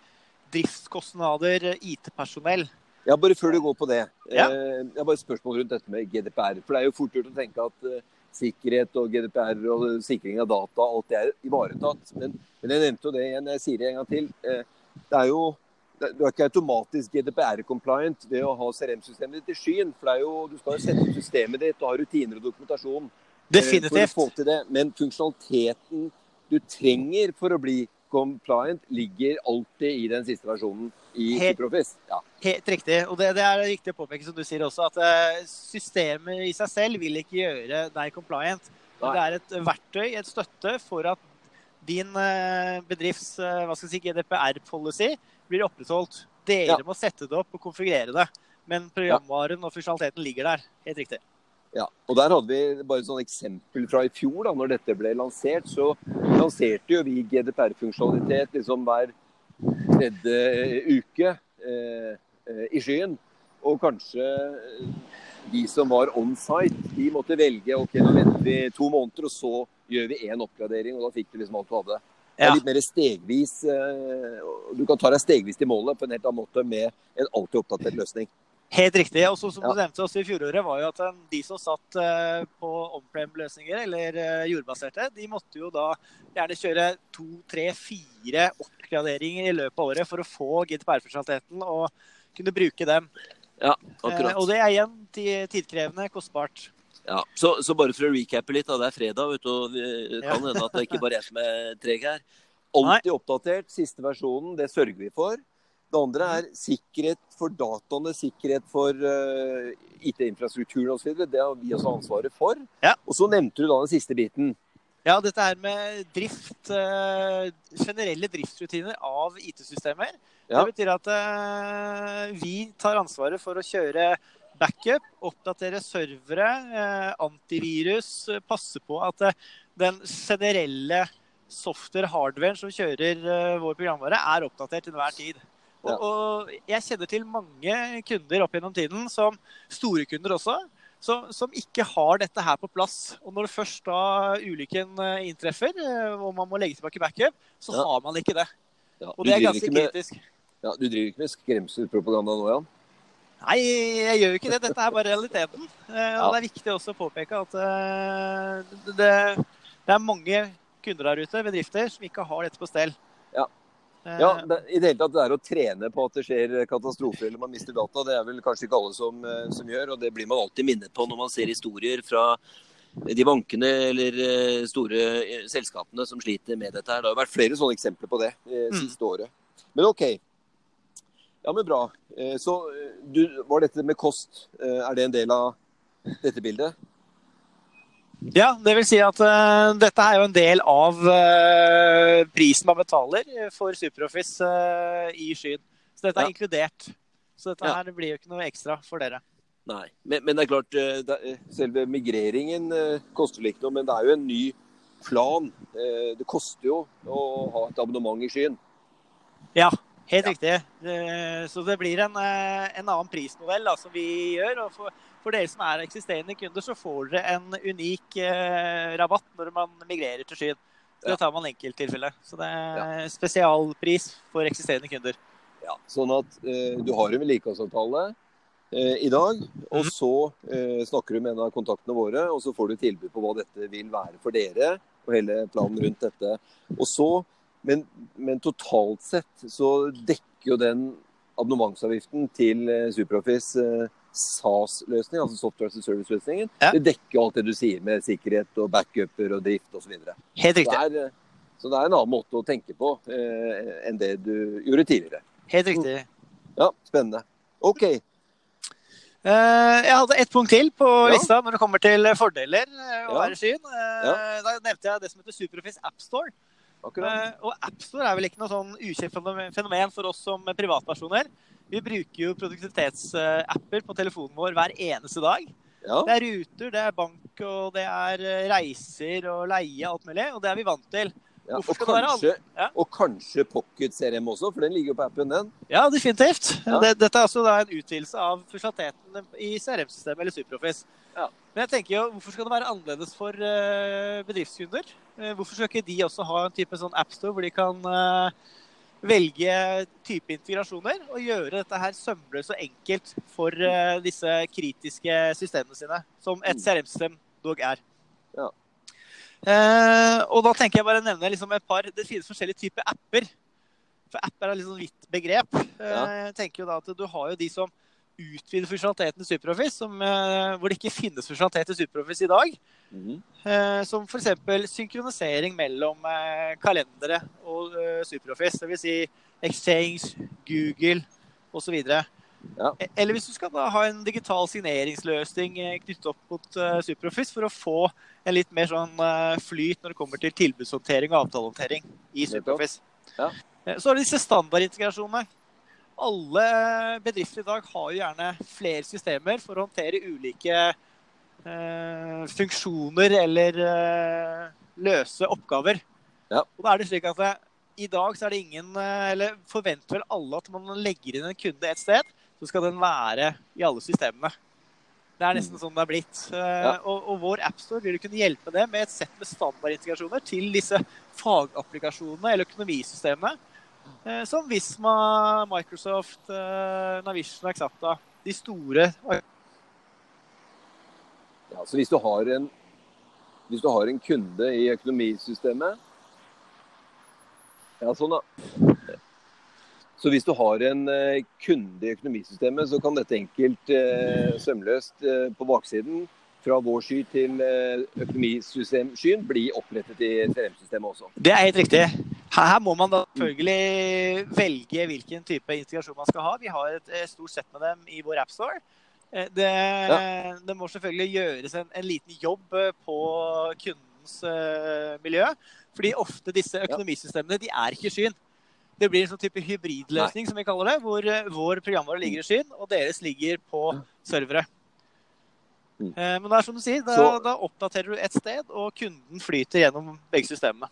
driftskostnader, IT-personell. Ja, bare før du går på det. Ja. Eh, jeg har bare et spørsmål rundt dette med GDPR. For det er jo fort gjort å tenke at eh, sikkerhet og GDPR og sikring av data, alt det er ivaretatt. Men, men jeg nevnte jo det igjen, jeg sier det en gang til. Eh, det er jo du er ikke automatisk GDPR-compliant ved å ha CRM-systemet ditt i skyen. For jo, du skal jo sette opp systemet ditt og ha rutiner og dokumentasjon eh, Definitivt. for å få til det. Men funksjonaliteten du trenger for å bli compliant, ligger alltid i den siste versjonen i Helt- SuperOffice. Ja. Helt riktig. Og det, det er viktig å påpeke, som du sier også, at eh, systemet i seg selv vil ikke gjøre deg compliant. Nei. det er et verktøy, et støtte, for at din eh, bedrifts eh, si, GDPR-policy blir opprettholdt. Dere Ja. må sette det opp og konfigurere det. Men programvaren og funksjonaliteten ligger der. Helt riktig. Ja, og der hadde vi bare et sånn eksempel fra i fjor, da når dette ble lansert. Så lanserte jo vi GDPR-funksjonalitet liksom hver tredje uke eh, eh, i skyen. Og kanskje eh, de som var on site, de måtte velge ok, nå venter vi to måneder, og så gjør vi én oppgradering. Og da fikk du liksom alt du hadde. Det er litt mer stegvis. Eh, du kan ta deg stegvis til målet på en helt annen måte med en alltid oppdatert løsning. Helt riktig. Og som du nevnte også i fjoråret, var jo at de som satt eh, på on-prem-løsninger, eller eh, jordbaserte, de måtte jo da gjerne kjøre to, tre, fire oppgraderinger i løpet av året for å få GDPR-funksjonaliteten og kunne bruke dem. Ja, akkurat. og det er igjen tidkrevende, kostbart. Ja, så, så bare for å recappe litt, da. Det er fredag, vet du, og det kan hende at det ikke bare er jeg som er treg her. Alltid oppdatert. Siste versjonen, det sørger vi for. Det andre er sikkerhet for dataene, sikkerhet for uh, IT-infrastrukturen osv. Det har vi også ansvaret for. Ja. Og så nevnte du da den siste biten. Ja, dette her med drift, Uh, generelle driftsrutiner av IT-systemer. Ja. Det betyr at uh, vi tar ansvaret for å kjøre backup, oppdatere servere, eh, antivirus, eh, passe på at eh, den generelle software-hardwaren som kjører vår programvare, er oppdatert til enhver tid. Og, og jeg kjenner til mange kunder opp gjennom tiden, som store kunder også, som, som ikke har dette her på plass. Og når først da ulykken inntreffer, og man må legge tilbake backup, så Ja. har man ikke det. Ja, Og det er ganske med- kritisk. Ja, du driver ikke med skremselspropaganda nå, Jan? Nei, jeg gjør jo ikke det. Dette er bare realiteten. Eh, Ja. Og det er viktig også å påpeke at eh, det, det er mange kunder der ute, bedrifter, som ikke har dette på stell. Ja. Eh, Ja, det, I det hele tatt det er å trene på at det skjer katastrofer eller man mister data. Det er vel kanskje ikke alle som, som gjør. Og det blir man alltid minnet på når man ser historier fra de bankene eller store selskapene som sliter med dette. her. Det har vært flere sånne eksempler på det siste Mm. siste året. Men OK. Ja, men bra. Eh, Så eh, du, var dette med kost, eh, er det en del av dette bildet? Ja, det vil si at uh, dette er jo en del av uh, prisen man betaler for SuperOffice uh, i skyen. Så dette er Ja. inkludert. Så dette Ja. her blir jo ikke noe ekstra for dere. Nei. Men, men det er klart, det, selve migreringen koster vel ikke noe, men det er jo en ny plan. Det koster jo å ha et abonnement i skyen. Ja, helt Ja. riktig. Så det blir en, eh, en annen prismodell da, som vi gjør. Og for, for dere som er eksisterende kunder, så får dere en unik eh, rabatt når man migrerer til skyen. Så Ja. det tar man enkelttilfelle. Så det er spesialpris for eksisterende kunder. Ja, sånn at eh, du har en vedlikeholdsavtale eh, i dag, og Mhm. så eh, snakker du med en av kontaktene våre, og så får du tilbud på hva dette vil være for dere, og hele planen rundt dette. Og så, men, men totalt sett så dekker jo den abonnementsavgiften til eh, SuperOffice eh, SAS-løsning, altså Software as a Service-løsningen. Ja. Det dekker jo alt det du sier med sikkerhet og backuper og drift osv. Så, Helt det riktig. er, eh, så det er en annen måte å tenke på eh, enn det du gjorde tidligere. Helt riktig. Ja, spennende. OK. Jeg hadde ett punkt til på Ja. lista når det kommer til fordeler å Ja. være syn. skyen. Da nevnte jeg det som heter SuperOffice AppStore. Akkurat. Eh, Og AppStore er vel ikke noe sånn ukjent fenomen- fenomen for oss som privatpersoner. Vi bruker jo produktivitetsapper på telefonen vår hver eneste dag. Ja. Det er ruter, det er bank, og det er eh, reiser og leie, alt mulig. Og det er vi vant til. Ja. Og, kanskje, Ja. og kanskje Pocket CRM også, for den ligger jo på appen, den. Ja, definitivt. Ja. Det, dette er altså en utvidelse av funksjonaliteten i CRM-systemet eller SuperOffice. Ja. Men jeg tenker jo, hvorfor skal det være annerledes for uh, bedriftskunder? Uh, hvorfor skal ikke de også ha en type sånn appstore hvor de kan uh, velge type integrasjoner og gjøre dette her sømløst og enkelt for disse kritiske systemene sine, som et Mm. CRM-system dog er. Eh, og da tenker jeg bare å nevne liksom et par Det finnes forskjellige typer apper. For apper er et litt sånn vidt begrep. Eh, Ja. Jeg tenker jo da at Du har jo de som utvider funksjonaliteten i SuperOffice, som, eh, hvor det ikke finnes funksjonalitet i SuperOffice i dag. Mhm. Eh, som f.eks. synkronisering mellom eh, kalendere og eh, SuperOffice. Dvs. Si Exchange, Google osv. Ja. E- Eller hvis du skal da ha en digital signeringsløsning eh, knyttet opp mot eh, SuperOffice for å få en litt mer sånn eh, flyt når det kommer til tilbudshåndtering og avtalehåndtering i SuperOffice. Ja. Så har du disse standardintegrasjonene. Alle bedrifter i dag har jo gjerne flere systemer for å håndtere ulike eh, funksjoner eller løse oppgaver. Ja. Og da er det slik at i dag så er det ingen Eller forventer vel alle at man legger inn en kunde et sted, så skal den være i alle systemene. Det er nesten sånn det er blitt. Eh, Mm. Ja. Og, og vår appstore vil kunne hjelpe det med et sett med standardintegrasjoner til disse fagapplikasjonene eller økonomisystemene. Eh, som Visma, Microsoft, eh, Navision og Exapta. De store Ja, så hvis du har en hvis du har en kunde i økonomisystemet Ja, sånn, da. Så hvis du har en eh, kunde i økonomisystemet, så kan dette enkelt eh, sømløst eh, på baksiden fra vår sky til økonomisystemskyen bli opprettet i CRM-systemet også. Det er helt riktig. Her, må man da selvfølgelig velge hvilken type integrasjon man skal ha. Vi har et, stort sett med dem i vår appstore. Det, Det, det må selvfølgelig gjøres en, en liten jobb på kundens miljø. Fordi ofte disse økonomisystemene de er ikke skyen. Det blir en sånn type hybridløsning som vi kaller det, hvor eh, vår programvare ligger i skyen, og deres ligger på servere. Mm. Eh, Men det er som du sier, da, Så- da oppdaterer du ett sted, og kunden flyter gjennom begge systemene.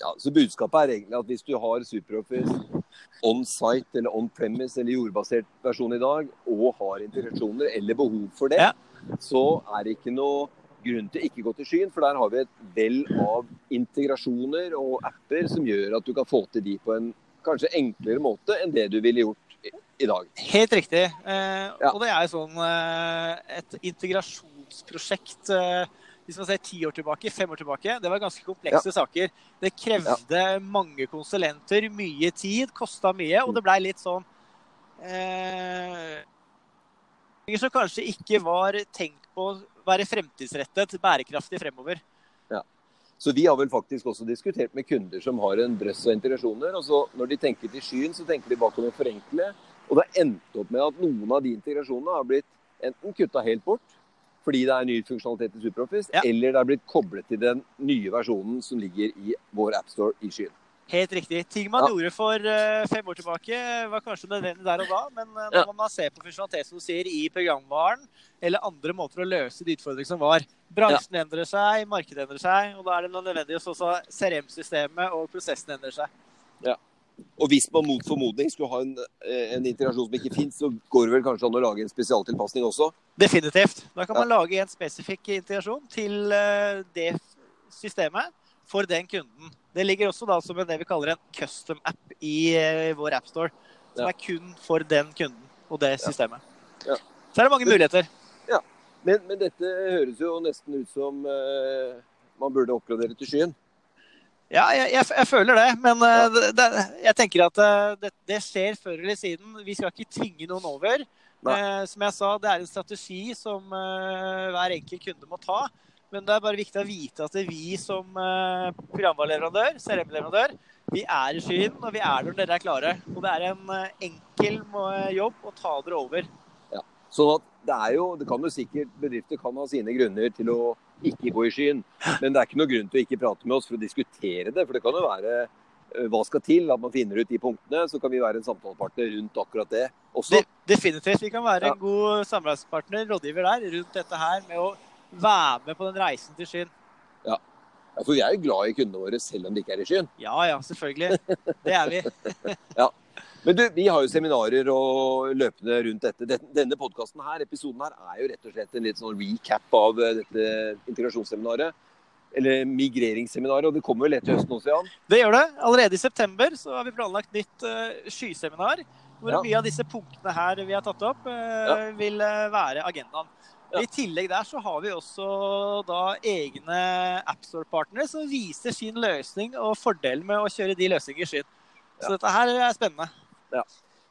Ja, så budskapet er egentlig at hvis du har SuperOffice on-site eller on-premise eller jordbasert versjon i dag, og har integrasjoner eller behov for det, Ja. så er det ikke noe grunn til ikke gå til skyen, for der har vi et vell av integrasjoner og apper som gjør at du kan få til de på en kanskje enklere måte enn det du ville gjort i, i dag. Helt riktig. Eh, Ja. Og det er sånn eh, et integrasjonsprosjekt eh, hvis man ser ti år tilbake, fem år tilbake, det var ganske komplekse saker. Det krevde mange konsulenter, mye tid, kosta mye, og det blei litt sånn eh, som kanskje ikke var tenkt på være fremtidsrettet, bærekraftig fremover. Ja. Så vi har vel faktisk også diskutert med kunder som har en drøss av integrasjoner. og så Når de tenker til skyen, så tenker de hva kan vi forenkle? Og det har endt opp med at noen av de integrasjonene har blitt enten kutta helt bort fordi det er ny funksjonalitet i SuperOffice, Ja. eller det er blitt koblet til den nye versjonen som ligger i vår appstore i skyen. Helt riktig. Ting man Ja. gjorde for uh, fem år tilbake, var kanskje nødvendig der og da, men eh, Ja. når man ser på funksjonalitet som du sier, i programvaren, eller andre måter å løse de utfordringene som var Bransjen endrer seg, markedet endrer seg, og da er det nødvendig at også CRM-systemet og prosessen endrer seg. Og hvis man mot formodning skulle ha en, eh, en integrasjon som ikke fins, så går det vel kanskje an å lage en spesialtilpasning også? Definitivt. Da kan man lage en spesifikk integrasjon til eh, det systemet for den kunden. Det ligger også da som en, det vi kaller en custom app i eh, vår appstore. Som Ja. er kun for den kunden og det systemet. Ja. Så er det mange muligheter. Men, men dette høres jo nesten ut som uh, man burde oppgradere til skyen. Ja, jeg, jeg, jeg føler det. Men uh, det, jeg tenker at uh, det, det skjer før eller siden. Vi skal ikke tvinge noen over. Eh, som jeg sa, det er en strategi som hver enkelt kunde må ta. Men det er bare viktig å vite at vi som uh, programvareleverandør, CRM-leverandør, vi er i skyen, og vi er når dere er klare. Og det er en eh, enkel jobb å ta dere over. Sånn at det er jo, det kan jo sikkert, Bedrifter kan ha sine grunner til å ikke gå i skyen. Men det er ikke noe grunn til å ikke prate med oss for å diskutere det. For det kan jo være eh, hva skal til, at man finner ut de punktene. Så kan vi være en samtalepartner rundt akkurat det også. De, definitivt. Vi kan være Ja. en god samarbeidspartner, rådgiver der, rundt dette her med å være med på den reisen til skyen. Ja, for vi er jo glad i kundene våre selv om de ikke er i skyen. Ja ja, selvfølgelig. Det er vi. [LAUGHS] Men du, vi har jo seminarer og løpende rundt dette. Denne podkasten her, episoden her, er jo rett og slett en litt sånn recap av eh, dette integrasjonsseminaret. Eller migreringsseminaret. Og det kommer vel etter høsten også, Jan? Det gjør det. Allerede i september så har vi planlagt nytt uh, skyseminar. Hvor Ja. mye av disse punktene her vi har tatt opp, eh, vil uh, være agendaen. Ja. I tillegg der så har vi også da egne AppStore-partnere som viser sin løsning og fordelen med å kjøre de løsningene i skyen. Så Ja. dette her er spennende.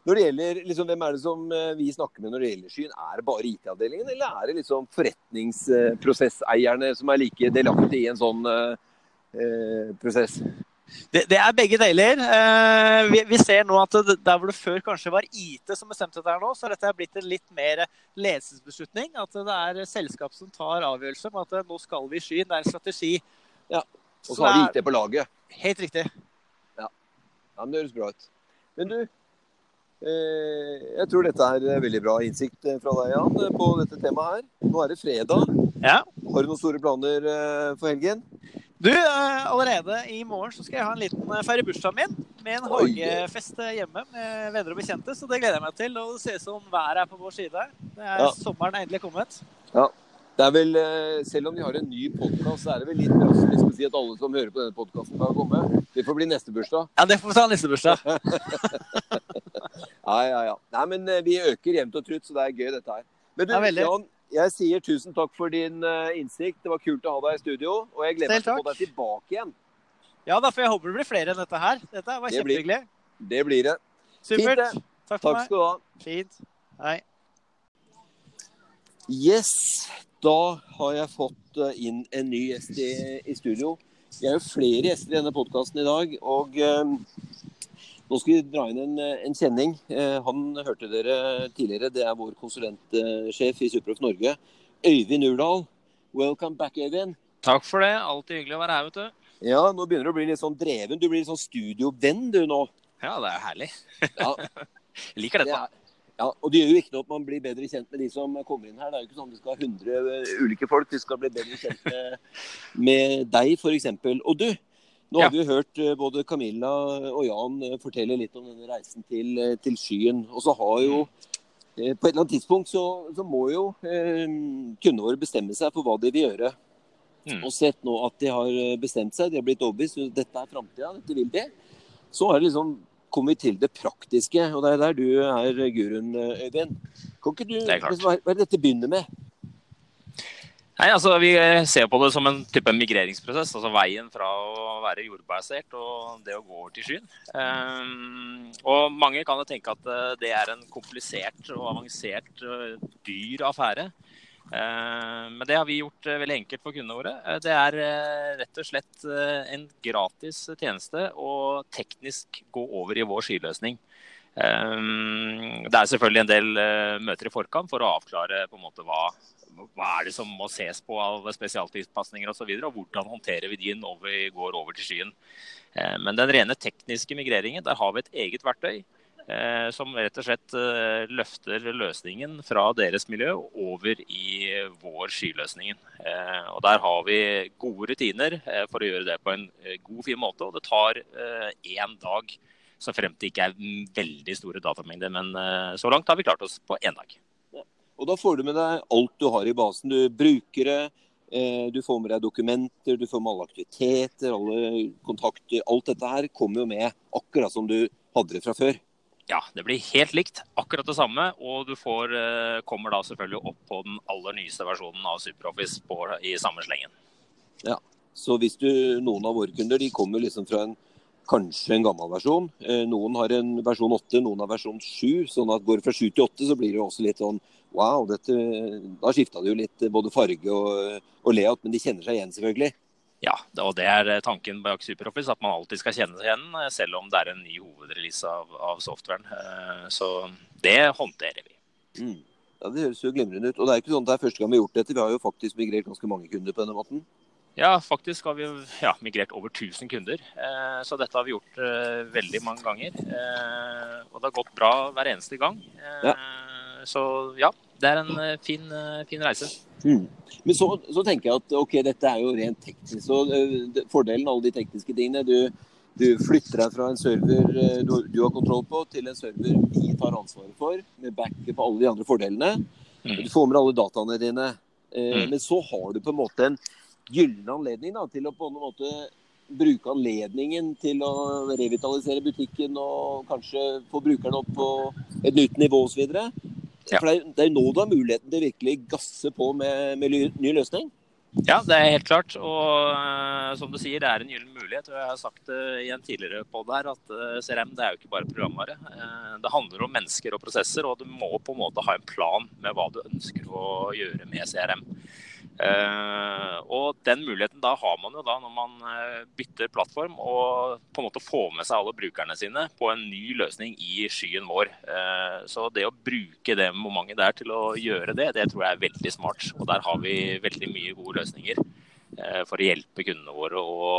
Når det gjelder, liksom, Hvem er det som eh, vi snakker med når det gjelder skyen? Er det bare IT-avdelingen, eller er det liksom forretningsprosesseierne som er like delaktige i en sånn eh, prosess? Det, det er begge deler. Eh, vi, vi ser nå at der hvor det før kanskje var IT som bestemte dette her nå, så har dette blitt en litt mer ledelsesbeslutning. At det er selskap som tar avgjørelse om at eh, nå skal vi i skyen. Det er en strategi. Og så har vi IT på laget. Helt riktig. Ja, men Det høres bra ut. Men du, eh, jeg tror dette er veldig bra innsikt fra deg, Jan, på dette temaet her. Nå er det fredag. Ja. Har du noen store planer for helgen? Du, eh, allerede i morgen så skal jeg ha en liten eh, feire bursdagen min med en hagefest eh, hjemme med venner og bekjente. Så det gleder jeg meg til. Og det ser ut som været er på vår side. Det er Ja. Sommeren er endelig kommet. Det er vel, Selv om vi har en ny podkast, så er det vel litt drastisk å si at alle som hører på denne podkasten, kan komme. Det får bli neste bursdag. Ja, det får vi ta neste bursdag. [LAUGHS] [LAUGHS] Ja, ja, ja. Nei, men vi øker jevnt og trutt, så det er gøy, dette her. Men du, Ja. Jan, jeg sier tusen takk for din eh, innsikt. Det var kult å ha deg i studio. Og jeg gleder meg til å få deg tilbake igjen. Ja da, for jeg håper det blir flere enn dette her. Dette var Det kjempehyggelig. Det blir det. Supert. det. Takk for Takk skal du ha. Fint. Hei. Yes, da har jeg fått eh, inn en ny gjest i, i studio. Vi er jo flere gjester i denne podkasten i dag, og eh, nå skal vi dra inn en, eh, en kjenning. Eh, han hørte dere tidligere, det er vår konsulentsjef i Superoff Norge, Øyvind Urdal. Welcome back, Øyvind. Takk for det. Alltid hyggelig å være her, vet du. Ja, nå begynner du å bli litt sånn dreven. Du blir litt sånn studiovenn du nå. Ja, det er herlig. Ja, [LAUGHS] Jeg liker det dette. er, ja, og det gjør jo ikke noe at man blir bedre kjent med de som kommer inn her. Det er jo ikke sånn at vi skal ha 100 ulike folk. Vi skal bli bedre kjent med, med deg, f.eks. Og du, nå Ja. har vi jo hørt eh, både Camilla og Jan eh, fortelle litt om denne reisen til, eh, til skyen. Og så har jo På et eller annet tidspunkt så, så må jo eh, kundene våre bestemme seg for hva de vil gjøre. Mm. Og sett nå at de har bestemt seg, de har blitt overbevist, dette er framtida, dette vil de. Så er det liksom kommet til det praktiske, og det er der du er guruen, Øyvind. Kan ikke du, Det hva er det dette begynner med? Nei, altså Vi eh, ser på det som en type migreringsprosess. altså Veien fra å være jordbasert og det å gå over til skyen. Um, og Mange kan jo tenke at eh, det er en komplisert og avansert, eh, dyr affære. Men det har vi gjort veldig enkelt for kundene våre. Det er rett og slett en gratis tjeneste å teknisk gå over i vår skyløsning. Det er selvfølgelig en del møter i forkant for å avklare på en måte hva, hva er det som må ses på av spesialtilpasninger osv. Og, så videre, og hvordan håndterer vi de når vi går over til skyen. Men den rene tekniske migreringen, der har vi et eget verktøy Eh, som rett og slett eh, løfter løsningen fra deres miljø over i vår skyløsningen. Eh, og Der har vi gode rutiner for å gjøre det på en god, fin måte. Og det tar én dag, så frem til ikke er veldig store datamengder. Men så langt har vi klart oss på én dag. Og Da får du med deg alt du har i basen. Du bruker det. Du får med deg dokumenter, du får med alle aktiviteter, alle kontakter. Alt dette her kommer jo med akkurat som du hadde det fra før. Ja, det blir helt likt. Akkurat det samme. Og du får, eh, kommer da selvfølgelig opp på den aller nyeste versjonen av SuperOffice på, i samme slengen. Ja, så hvis du, noen av våre kunder de kommer liksom fra en kanskje en gammel versjon. Eh, noen har en versjon 8, noen har versjon 7. sånn at går det fra 7 til 8, så blir det også litt sånn wow. Dette, da skifta det jo litt både farge og, og layout, men de kjenner seg igjen, selvfølgelig. Ja, og det er eh, tanken bak SuperOffice. At man alltid skal kjenne seg igjen, eh, selv om det er en ny hovedrelease av, av softwaren. Eh, så det håndterer vi. Mm. Ja, Det høres jo glimrende ut. Og det er ikke sånn at det er første gang vi har gjort dette. Vi har jo faktisk migrert ganske mange kunder på denne måten. Ja, faktisk har vi ja, migrert over 1000 kunder. Eh, så dette har vi gjort eh, veldig mange ganger. Eh, og det har gått bra hver eneste gang. Ja. Så ja, det er en fin, fin reise. Mm. Men så, så, tenker jeg at ok, dette er jo rent teknisk. Så uh, Fordelen av alle de tekniske tingene du, du flytter deg fra en server uh, du, du, har kontroll på, til en server vi tar ansvaret for, med backup på alle de andre fordelene. Mm. Du får med alle dataene dine. Uh, mm. Men så har du på en måte en gyllen anledning da, til å på en måte bruke anledningen til å revitalisere butikken og kanskje få brukerne opp på et nytt nivå osv. Ja. For det er jo nå du har muligheten til å virkelig gasse på med, med ny løsning. Ja, det er helt klart. Og uh, som du sier, det er en gyllen mulighet. og Jeg har sagt det uh, igjen tidligere på det her, at uh, eh, CRM det er jo ikke bare programvare. Uh, det handler om mennesker og prosesser, og du må på en måte ha en plan med hva du ønsker å gjøre med CRM. Uh, og den muligheten da har man jo da når man uh, bytter plattform og på en måte får med seg alle brukerne sine på en ny løsning i skyen vår. Uh, så det å bruke det momentet der til å gjøre det, det tror jeg er veldig smart. Og der har vi veldig mye gode løsninger for å hjelpe kundene våre å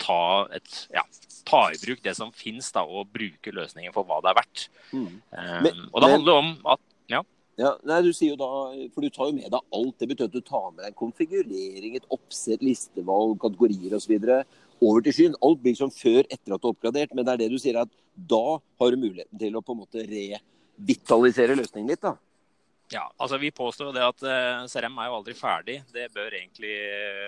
ta, et, ja, ta i bruk det som finnes, da, og bruke løsningen for hva det er verdt. Mm. Men, og det handler om at ja. Ja, nei, du sier jo da, for du tar jo med deg alt. Det betyr at du tar med deg en konfigurering, et oppsett, listevalg, kategorier osv. over til skyen. Alt blir som før etter at du har oppgradert. Men det er det du sier at da har du muligheten til å på en måte revitalisere løsningen litt. da. Ja, altså vi påstår det at uh, CRM er jo aldri ferdig. Det bør egentlig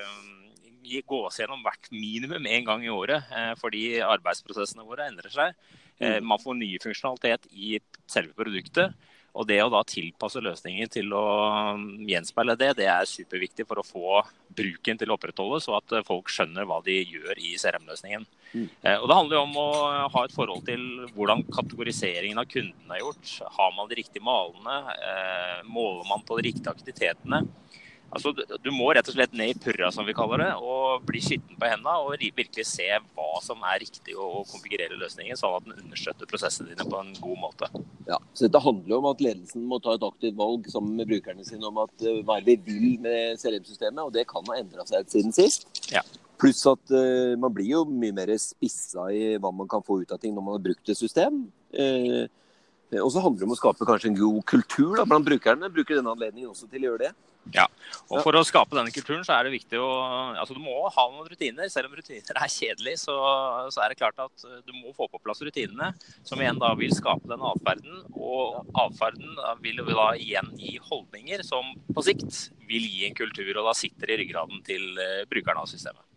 uh, gås gjennom hvert minimum én gang i året. Uh, fordi arbeidsprosessene våre endrer seg. Mm. Man får ny funksjonalitet i selve produktet. Og det å da tilpasse løsningen til å um, gjenspeile det, det er superviktig for å få bruken til å opprettholdes, og at folk skjønner hva de gjør i CRM-løsningen. Mm. Eh, og Det handler jo om å ha et forhold til hvordan kategoriseringen av kundene er gjort. Har man de riktige malene? Eh, måler man på de riktige aktivitetene? Altså, du må rett og slett ned i purra, som vi kaller det, og bli skitten på hendene og virkelig se hva som er riktig å konfigurere løsningen, sånn at den understøtter prosessene dine på en god måte. Ja, så Dette handler jo om at ledelsen må ta et aktivt valg sammen med brukerne sine om at uh, hva vi vil med CRM-systemet, og det kan ha endra seg siden sist. Ja. Pluss at uh, man blir jo mye mer spissa i hva man kan få ut av ting når man har brukt et system. Uh, og så handler det om å skape kanskje en god kultur da, blant brukerne. Bruker denne anledningen også til å gjøre det. Ja, og For å skape denne kulturen så er det viktig å altså Du må ha noen rutiner. Selv om rutiner er kjedelig, så, så, er det klart at du må få på plass rutinene. Som igjen da vil skape den atferden. Og atferden vil da igjen gi holdninger som på sikt vil gi en kultur, og da sitter i ryggraden til eh, brukerne av systemet.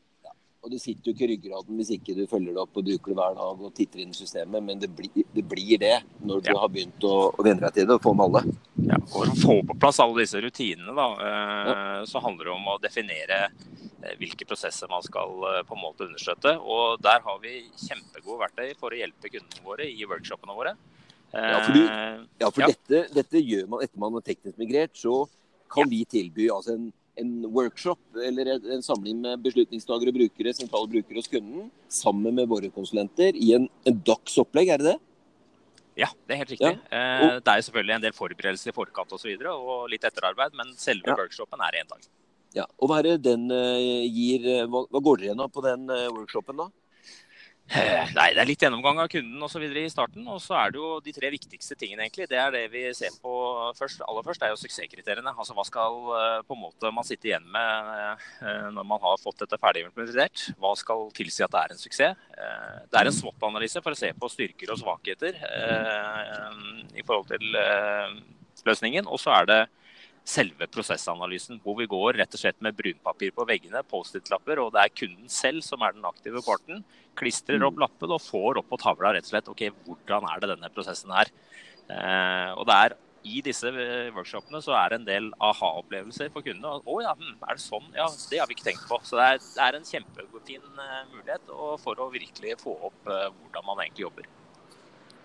Og det sitter jo ikke i ryggraden hvis ikke du følger det opp og bruker det hver dag og titter inn i systemet, men det blir det, blir det når du ja. har begynt å, å venne deg til det og få med alle. Ja, å få på plass alle disse rutinene, da, eh, ja. så handler det om å definere eh, hvilke prosesser man skal eh, på en måte understøtte. Og der har vi kjempegode verktøy for å hjelpe kundene våre i workshopene våre. Ja, for, du, ja, for Dette, dette, gjør man etter man har teknisk migrert. så kan vi tilby altså en, en workshop eller en, samling med beslutningstagere og brukere, sentrale brukere hos kunden, sammen med våre konsulenter i en, en dags opplegg, er det det? Ja, det er helt riktig. Eh, det er selvfølgelig en del forberedelser i forkant og, så videre, og litt etterarbeid, men selve Ja. workshopen er én dag. Ja, og hva er det den eh, gir eh, hva, hva går dere gjennom på den workshopen, da? Eh, Nei, Det er litt gjennomgang av kunden og videre i starten. Og så er det jo de tre viktigste tingene, egentlig. Det er det vi ser på først. Aller først er jo suksesskriteriene. Altså hva skal eh, på en måte man sitte igjen med eh, når man har fått dette ferdig implementert? Hva skal tilsi at det er en suksess? Det er en SWOT-analyse for å se på styrker og svakheter i forhold til løsningen. Og så er det selve prosessanalysen, hvor vi går rett og slett med brunpapir på veggene, Post-It-lapper, og det er kunden selv som er den aktive parten. Klistrer opp lappen og får opp på tavla rett og slett OK, hvordan er det denne prosessen her. Eh, og det er i disse eh, workshopene så er det en del aha-opplevelser for kundene. Å ja, hm, er det sånn? Ja, det har vi ikke tenkt på. Så det er, det er en kjempefin eh, mulighet for å virkelig få opp eh, hvordan man egentlig jobber.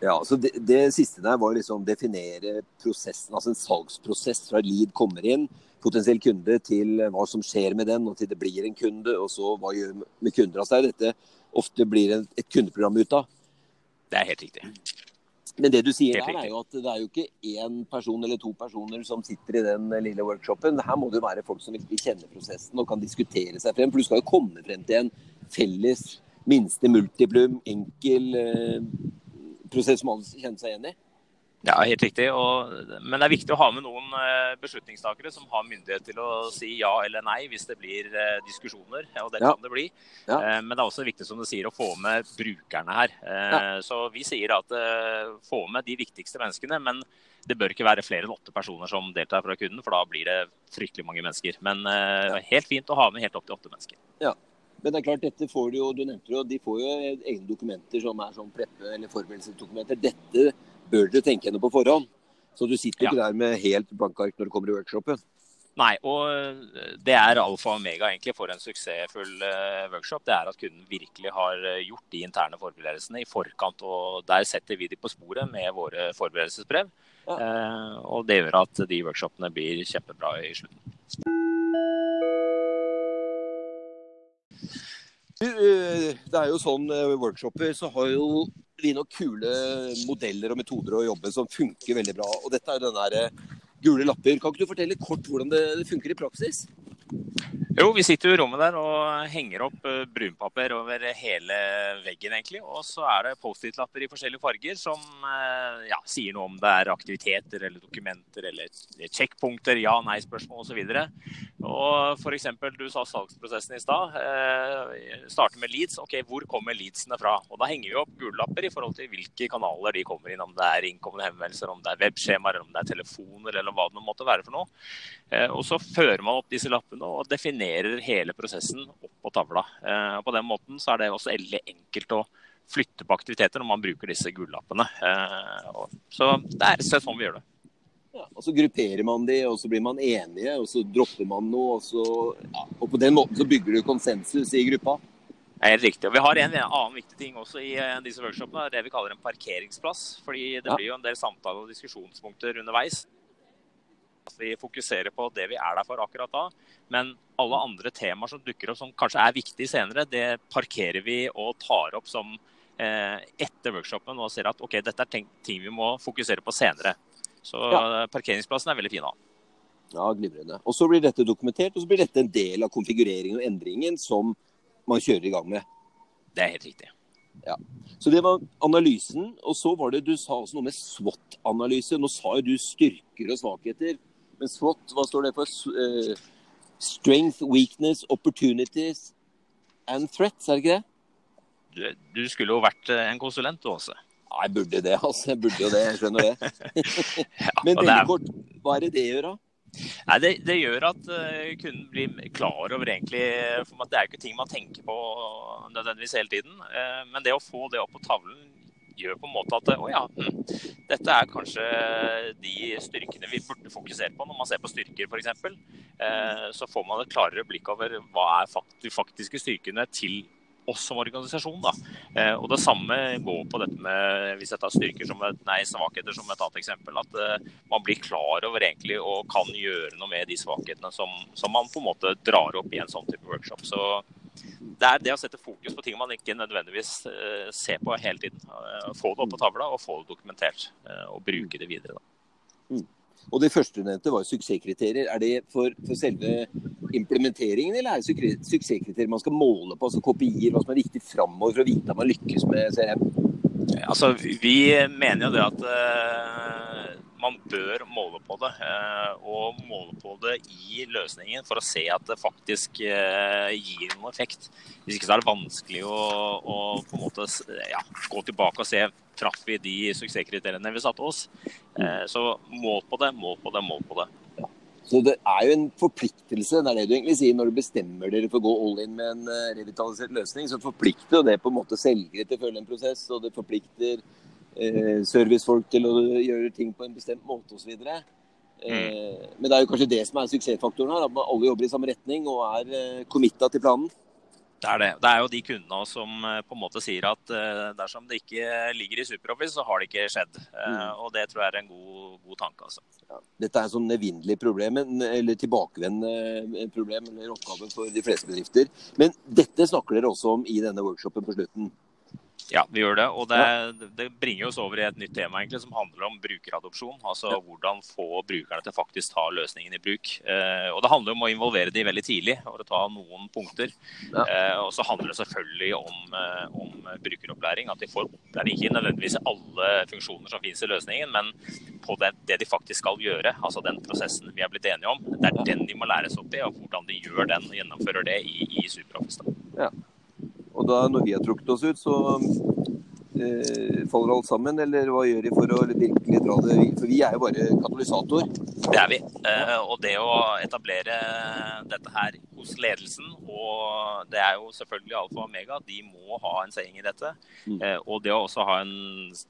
Ja, så det, det siste der var liksom definere prosessen, altså en salgsprosess fra lead kommer inn, potensiell kunde, til hva som skjer med den, og til det blir en kunde, og så hva gjør med kunder. Altså det er dette ofte blir en, et kundeprogram ut av. Det er helt riktig. Men det du sier Helt der, er jo at det er jo ikke én person eller to personer som sitter i den lille workshopen. Her må det jo være folk som virkelig kjenner prosessen og kan diskutere seg frem. For du skal jo komme frem til en felles minste multiplum, enkel eh, prosess som alle kjenner seg igjen i. Ja, helt riktig. Og, men det er viktig å ha med noen eh, beslutningstakere som har myndighet til å si ja eller nei hvis det blir eh, diskusjoner. Og det Ja. kan det bli. Ja. Eh, Men det er også viktig som du sier, å få med brukerne her. Ja. Så vi sier at få med de viktigste menneskene. Men det bør ikke være flere enn åtte personer som deltar fra kunden, for da blir det fryktelig mange mennesker. Men helt fint å ha med helt opp til åtte mennesker. Men det er klart, dette får de jo, du nevnte jo, de får jo egne dokumenter som er sånn preppe- eller forberedelsesdokumenter. Dette bør dere tenke gjennom på forhånd. Så du sitter Ja. ikke der med helt blanke ark når du kommer i workshopen. Nei, og eh, det er alfa og omega egentlig for en suksessfull eh, workshop. Det er at kunden virkelig har eh, gjort de interne forberedelsene i forkant. Og der setter vi de på sporet med våre forberedelsesbrev. Ja. Eh, og det gjør at de workshopene blir kjempebra i slutten. Det er jo sånn eh, workshoper, så har jo vi noen kule modeller og metoder å jobbe som funker veldig bra. Og dette er jo den der eh, gule lapper. Kan ikke du fortelle kort hvordan det funker i praksis? Jo, vi sitter jo i rommet der og henger opp eh, brunpapir over hele veggen, egentlig. Og så er det Post-It-lapper i forskjellige farger som eh, ja, sier noe om det er aktiviteter eller dokumenter eller sjekkpunkter, ja, nei-spørsmål osv. Og eksempel, du sa salgsprosessen i stad. Eh, starter med leads. Ok, hvor kommer leadsene fra? Og da henger vi opp gule lapper i forhold til hvilke kanaler de kommer inn. Om det er innkommende henvendelser, om det er webskjemaer, om det er telefoner, eller hva det måtte være for noe. Eh, Og så fører man opp disse lappene og definerer hele prosessen opp på tavla. Eh, og På den måten så er det også veldig enkelt å flytte på aktiviteter når man bruker disse gullappene. Eh, Så det er rett og slett sånn vi gjør det. Ja, og så grupperer man de, og så blir man enige, og så dropper man noe. Og, så, ja, og på den måten så bygger du konsensus i gruppa. Det er helt riktig. Og Vi har en annen viktig ting også i eh, disse workshopene. Det vi kaller en parkeringsplass. Fordi det blir jo en del samtaler og diskusjonspunkter underveis. Vi fokuserer på det vi er der for akkurat da. Men alle andre temaer som dukker opp som kanskje er viktige senere, det parkerer vi og tar opp som eh, etter workshopen og ser at ok, dette er ting, vi må fokusere på senere. Så Ja. parkeringsplassen er veldig fin å ha. Ja, glimrende. Og så blir dette dokumentert, og så blir dette en del av konfigureringen og endringen som man kjører i gang med. Det er helt riktig. Så det var analysen. Og så var det du sa også noe med SWOT-analyse. Nå sa jo du styrker og svakheter. Men SWOT, hva står det for? Eh, strength, weakness, opportunities and threats, er det ikke det? Du, du skulle jo vært eh, en konsulent, du også. Ja, jeg burde det, altså. Jeg burde jo det, jeg skjønner det. [LAUGHS] Ja, Men det veldig er- kort, hva er det det gjør da? Nei, det, det gjør at uh, kunden blir klar over egentlig for Det er jo ikke ting man tenker på nødvendigvis hele tiden. Uh, men det å få det opp på tavlen gjør på en måte at å ja, hm, dette er kanskje de styrkene vi burde fokusere på når man ser på styrker f.eks. Uh, så får man et klarere blikk over hva er de faktiske styrkene til oss som organisasjon. da. Eh, og Det samme går på dette med hvis jeg tar styrker som et, nei, svakheter som et annet eksempel. At uh, man blir klar over egentlig og kan gjøre noe med de svakhetene som, som, man på en måte drar opp i en sånn type workshop. Så det er det å sette fokus på ting man ikke nødvendigvis uh, ser på hele tiden. Uh, få det opp på tavla og få det dokumentert. og bruke det videre. da. Mm. Og det første du nevnte var suksesskriterier. Er det for, for, selve implementeringen, eller er det suksesskriterier man skal måle på? Altså kopier, hva som er viktig framover for å vite at man lykkes med CRM? Altså, vi mener jo det at man bør måle på det. Uh, og måle på det i løsningen for å se at det faktisk uh, gir noen effekt. Hvis ikke så er det vanskelig å, å på en måte ja, gå tilbake og se traff vi de suksesskriteriene vi satte oss. Eh, så mål på det, mål på det, mål på det. Så det er jo en forpliktelse, det er det du egentlig sier. Når du bestemmer dere for å gå all in med en eh, revitalisert løsning, så forplikter det på en måte selgere til å følge en prosess, og det forplikter eh, servicefolk til å gjøre ting på en bestemt måte osv. Eh, mm. Men det er jo kanskje det som er suksessfaktoren her, at alle jobber i samme retning og er eh, committa til planen. Det er det. Det er jo de kundene som eh, på en måte sier at uh, dersom det ikke ligger i Superoffice, så har det ikke skjedd. Mm. Og det tror jeg er en god, god tanke. altså. Ja. Dette er et sånn evinnelig problem, eller tilbakevendende problem eller oppgave for de fleste bedrifter. Men dette snakker dere også om i denne workshopen på slutten. Ja, vi gjør det. Og det, det, bringer oss over i et nytt tema egentlig, som handler om brukeradopsjon. Altså hvordan få brukerne til faktisk ta løsningen i bruk. Eh, og Det handler om å involvere de veldig tidlig for å ta noen punkter. Eh, og så handler det selvfølgelig om, eh, om, brukeropplæring. At de får opplæring ikke nødvendigvis i alle funksjoner som finnes i løsningen, men på det, det, de faktisk skal gjøre. Altså den prosessen vi er blitt enige om. Det er den de må læres opp i, og hvordan de gjør den og gjennomfører det i, i SuperOffice. Ja. Og da når vi har trukket oss ut, så eh, faller alt sammen? Eller hva gjør de for å virkelig dra det For vi er jo bare katalysator. Det er vi. Eh, og det å etablere dette her hos ledelsen, og det er jo selvfølgelig alfa og omega, de må ha en seing i dette. Mm. Eh, og det å også ha en,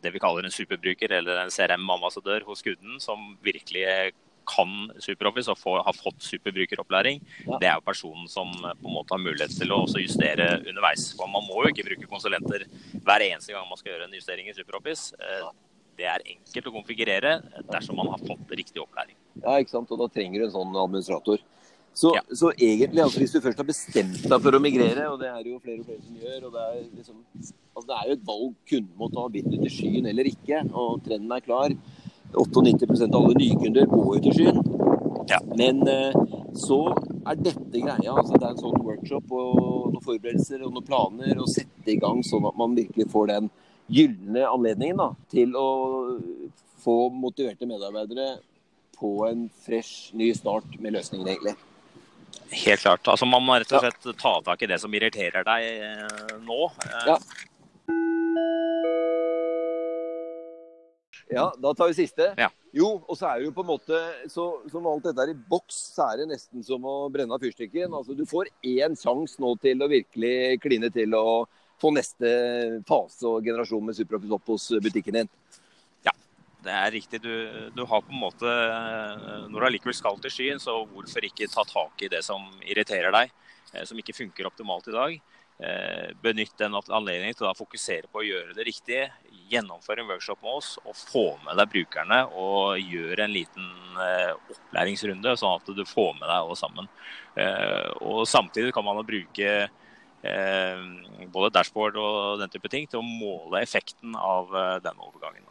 det vi kaller en superbruker, eller en CRM-ambassadør hos kunden, som virkelig kan SuperOffice og får, har fått superbrukeropplæring, ja. det er jo personen som eh, på en måte har mulighet til å også justere underveis. For Man må jo ikke bruke konsulenter hver eneste gang man skal gjøre en justering i SuperOffice. Eh, det er enkelt å konfigurere dersom man har fått riktig opplæring. Ja, ikke sant? og da trenger du en sånn administrator. Så, ja. så, egentlig, altså, hvis du først har bestemt deg for å migrere, og det er jo flere og flere som gjør, og det er, liksom, altså, det er jo et valg kunden må ta, bitte til skyen eller ikke, og trenden er klar. 98% av alle nye kunder går jo til skyen. Ja. Men eh, så er dette greia. altså Det er en sånn workshop og noen forberedelser og noen planer. Og sette i gang sånn at man virkelig får den gylne anledningen da, til å få motiverte medarbeidere på en fresh, ny start med løsningen, egentlig. Helt klart. Altså Man må rett og slett ta tak i det som irriterer deg eh, nå. Ja. Ja, da tar vi siste. Ja. Jo, og så er det jo på en måte så, Som alt dette er i boks, så er det nesten som å brenne av fyrstikken. Altså, du får én sjanse nå til å virkelig kline til å få neste fase og generasjon med Superoffice opp hos butikken din. Ja, det er riktig. Du, du har på en måte Når du allikevel skal til skyen, så hvorfor ikke ta tak i det som irriterer deg, eh, som ikke funker optimalt i dag. Eh, benytt den anledningen til å fokusere på å gjøre det riktig. Gjennomføre en workshop med oss og få med deg brukerne og gjøre en liten eh, opplæringsrunde, sånn at du får med deg alle sammen. Eh, og Samtidig kan man bruke både dashboard og den type ting til å måle effekten av denne overgangen.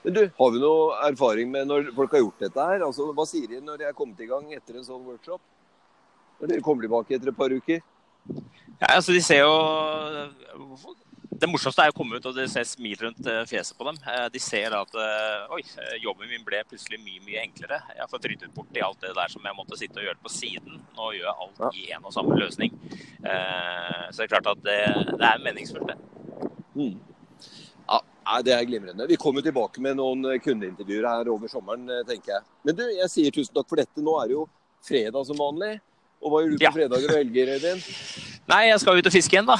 Men du, Har vi noe erfaring med når folk har gjort dette her? Altså, Hva sier de når de er kommet i gang etter en sånn workshop? Når dere kommer tilbake etter et par uker? Ja, altså de ser jo Det morsomste er å komme ut og det ser smil rundt eh, fjeset på dem. Eh, de ser at eh, oi, jobben min ble plutselig mye mye enklere. Jeg har fått ryddet bort i alt det der som jeg måtte sitte og gjøre på siden. Nå gjør jeg alt i én og samme løsning. Så det er klart at det, det er meningsfullt, det. Mm. Ja, Det er glimrende. Vi kommer tilbake med noen kundeintervjuer her over sommeren, tenker jeg. Men du, jeg sier tusen takk for dette. Nå er det jo fredag som vanlig. Og hva gjør du på ja. fredager og helger, Øyvind? Nei, jeg skal ut og fiske igjen, da.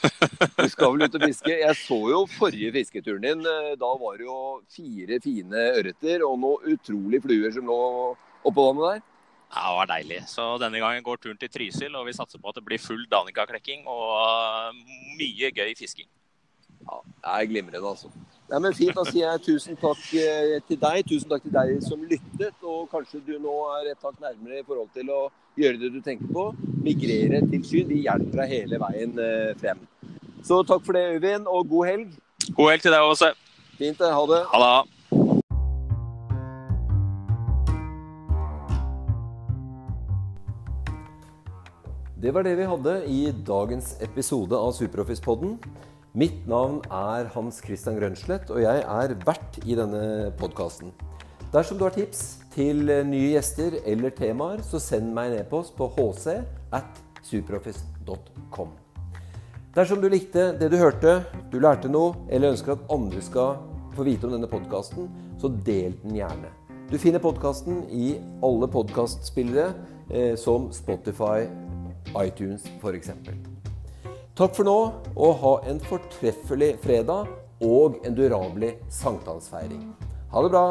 [LAUGHS] du skal vel ut og fiske? Jeg så jo forrige fisketuren din. Da var det jo fire fine ørreter og noen utrolig fluer som lå oppå vannet der. Ja, det var deilig. Så denne gangen går turen til Trysil, og vi satser på at det blir full Danica-klekking og mye gøy fisking. Ja, det er glimrende, altså. Nei, men Fint. Da sier jeg tusen takk eh, til deg. Tusen takk til deg som lyttet. Og kanskje du nå er et tak nærmere i forhold til å gjøre det du tenker på. Migrere til Syn. Vi hjelper deg hele veien eh, frem. Så takk for det, Øyvind, og god helg. God helg til deg også. Fint det. Ha det. Ha det. Det var det vi hadde i dagens episode av Superoffice-podden. Mitt navn er Hans Christian Grønslett, og jeg er vert i denne podkasten. Dersom du har tips til nye gjester eller temaer, så send meg en e-post på hc at superoffice.com. Dersom du likte det du hørte, du lærte noe, eller ønsker at andre skal få vite om denne podkasten, så del den gjerne. Du finner podkasten i alle podkastspillere, eh, som Spotify, iTunes f.eks. Takk for nå, og ha en fortreffelig fredag og en durabelig sankthansfeiring. Ha det bra!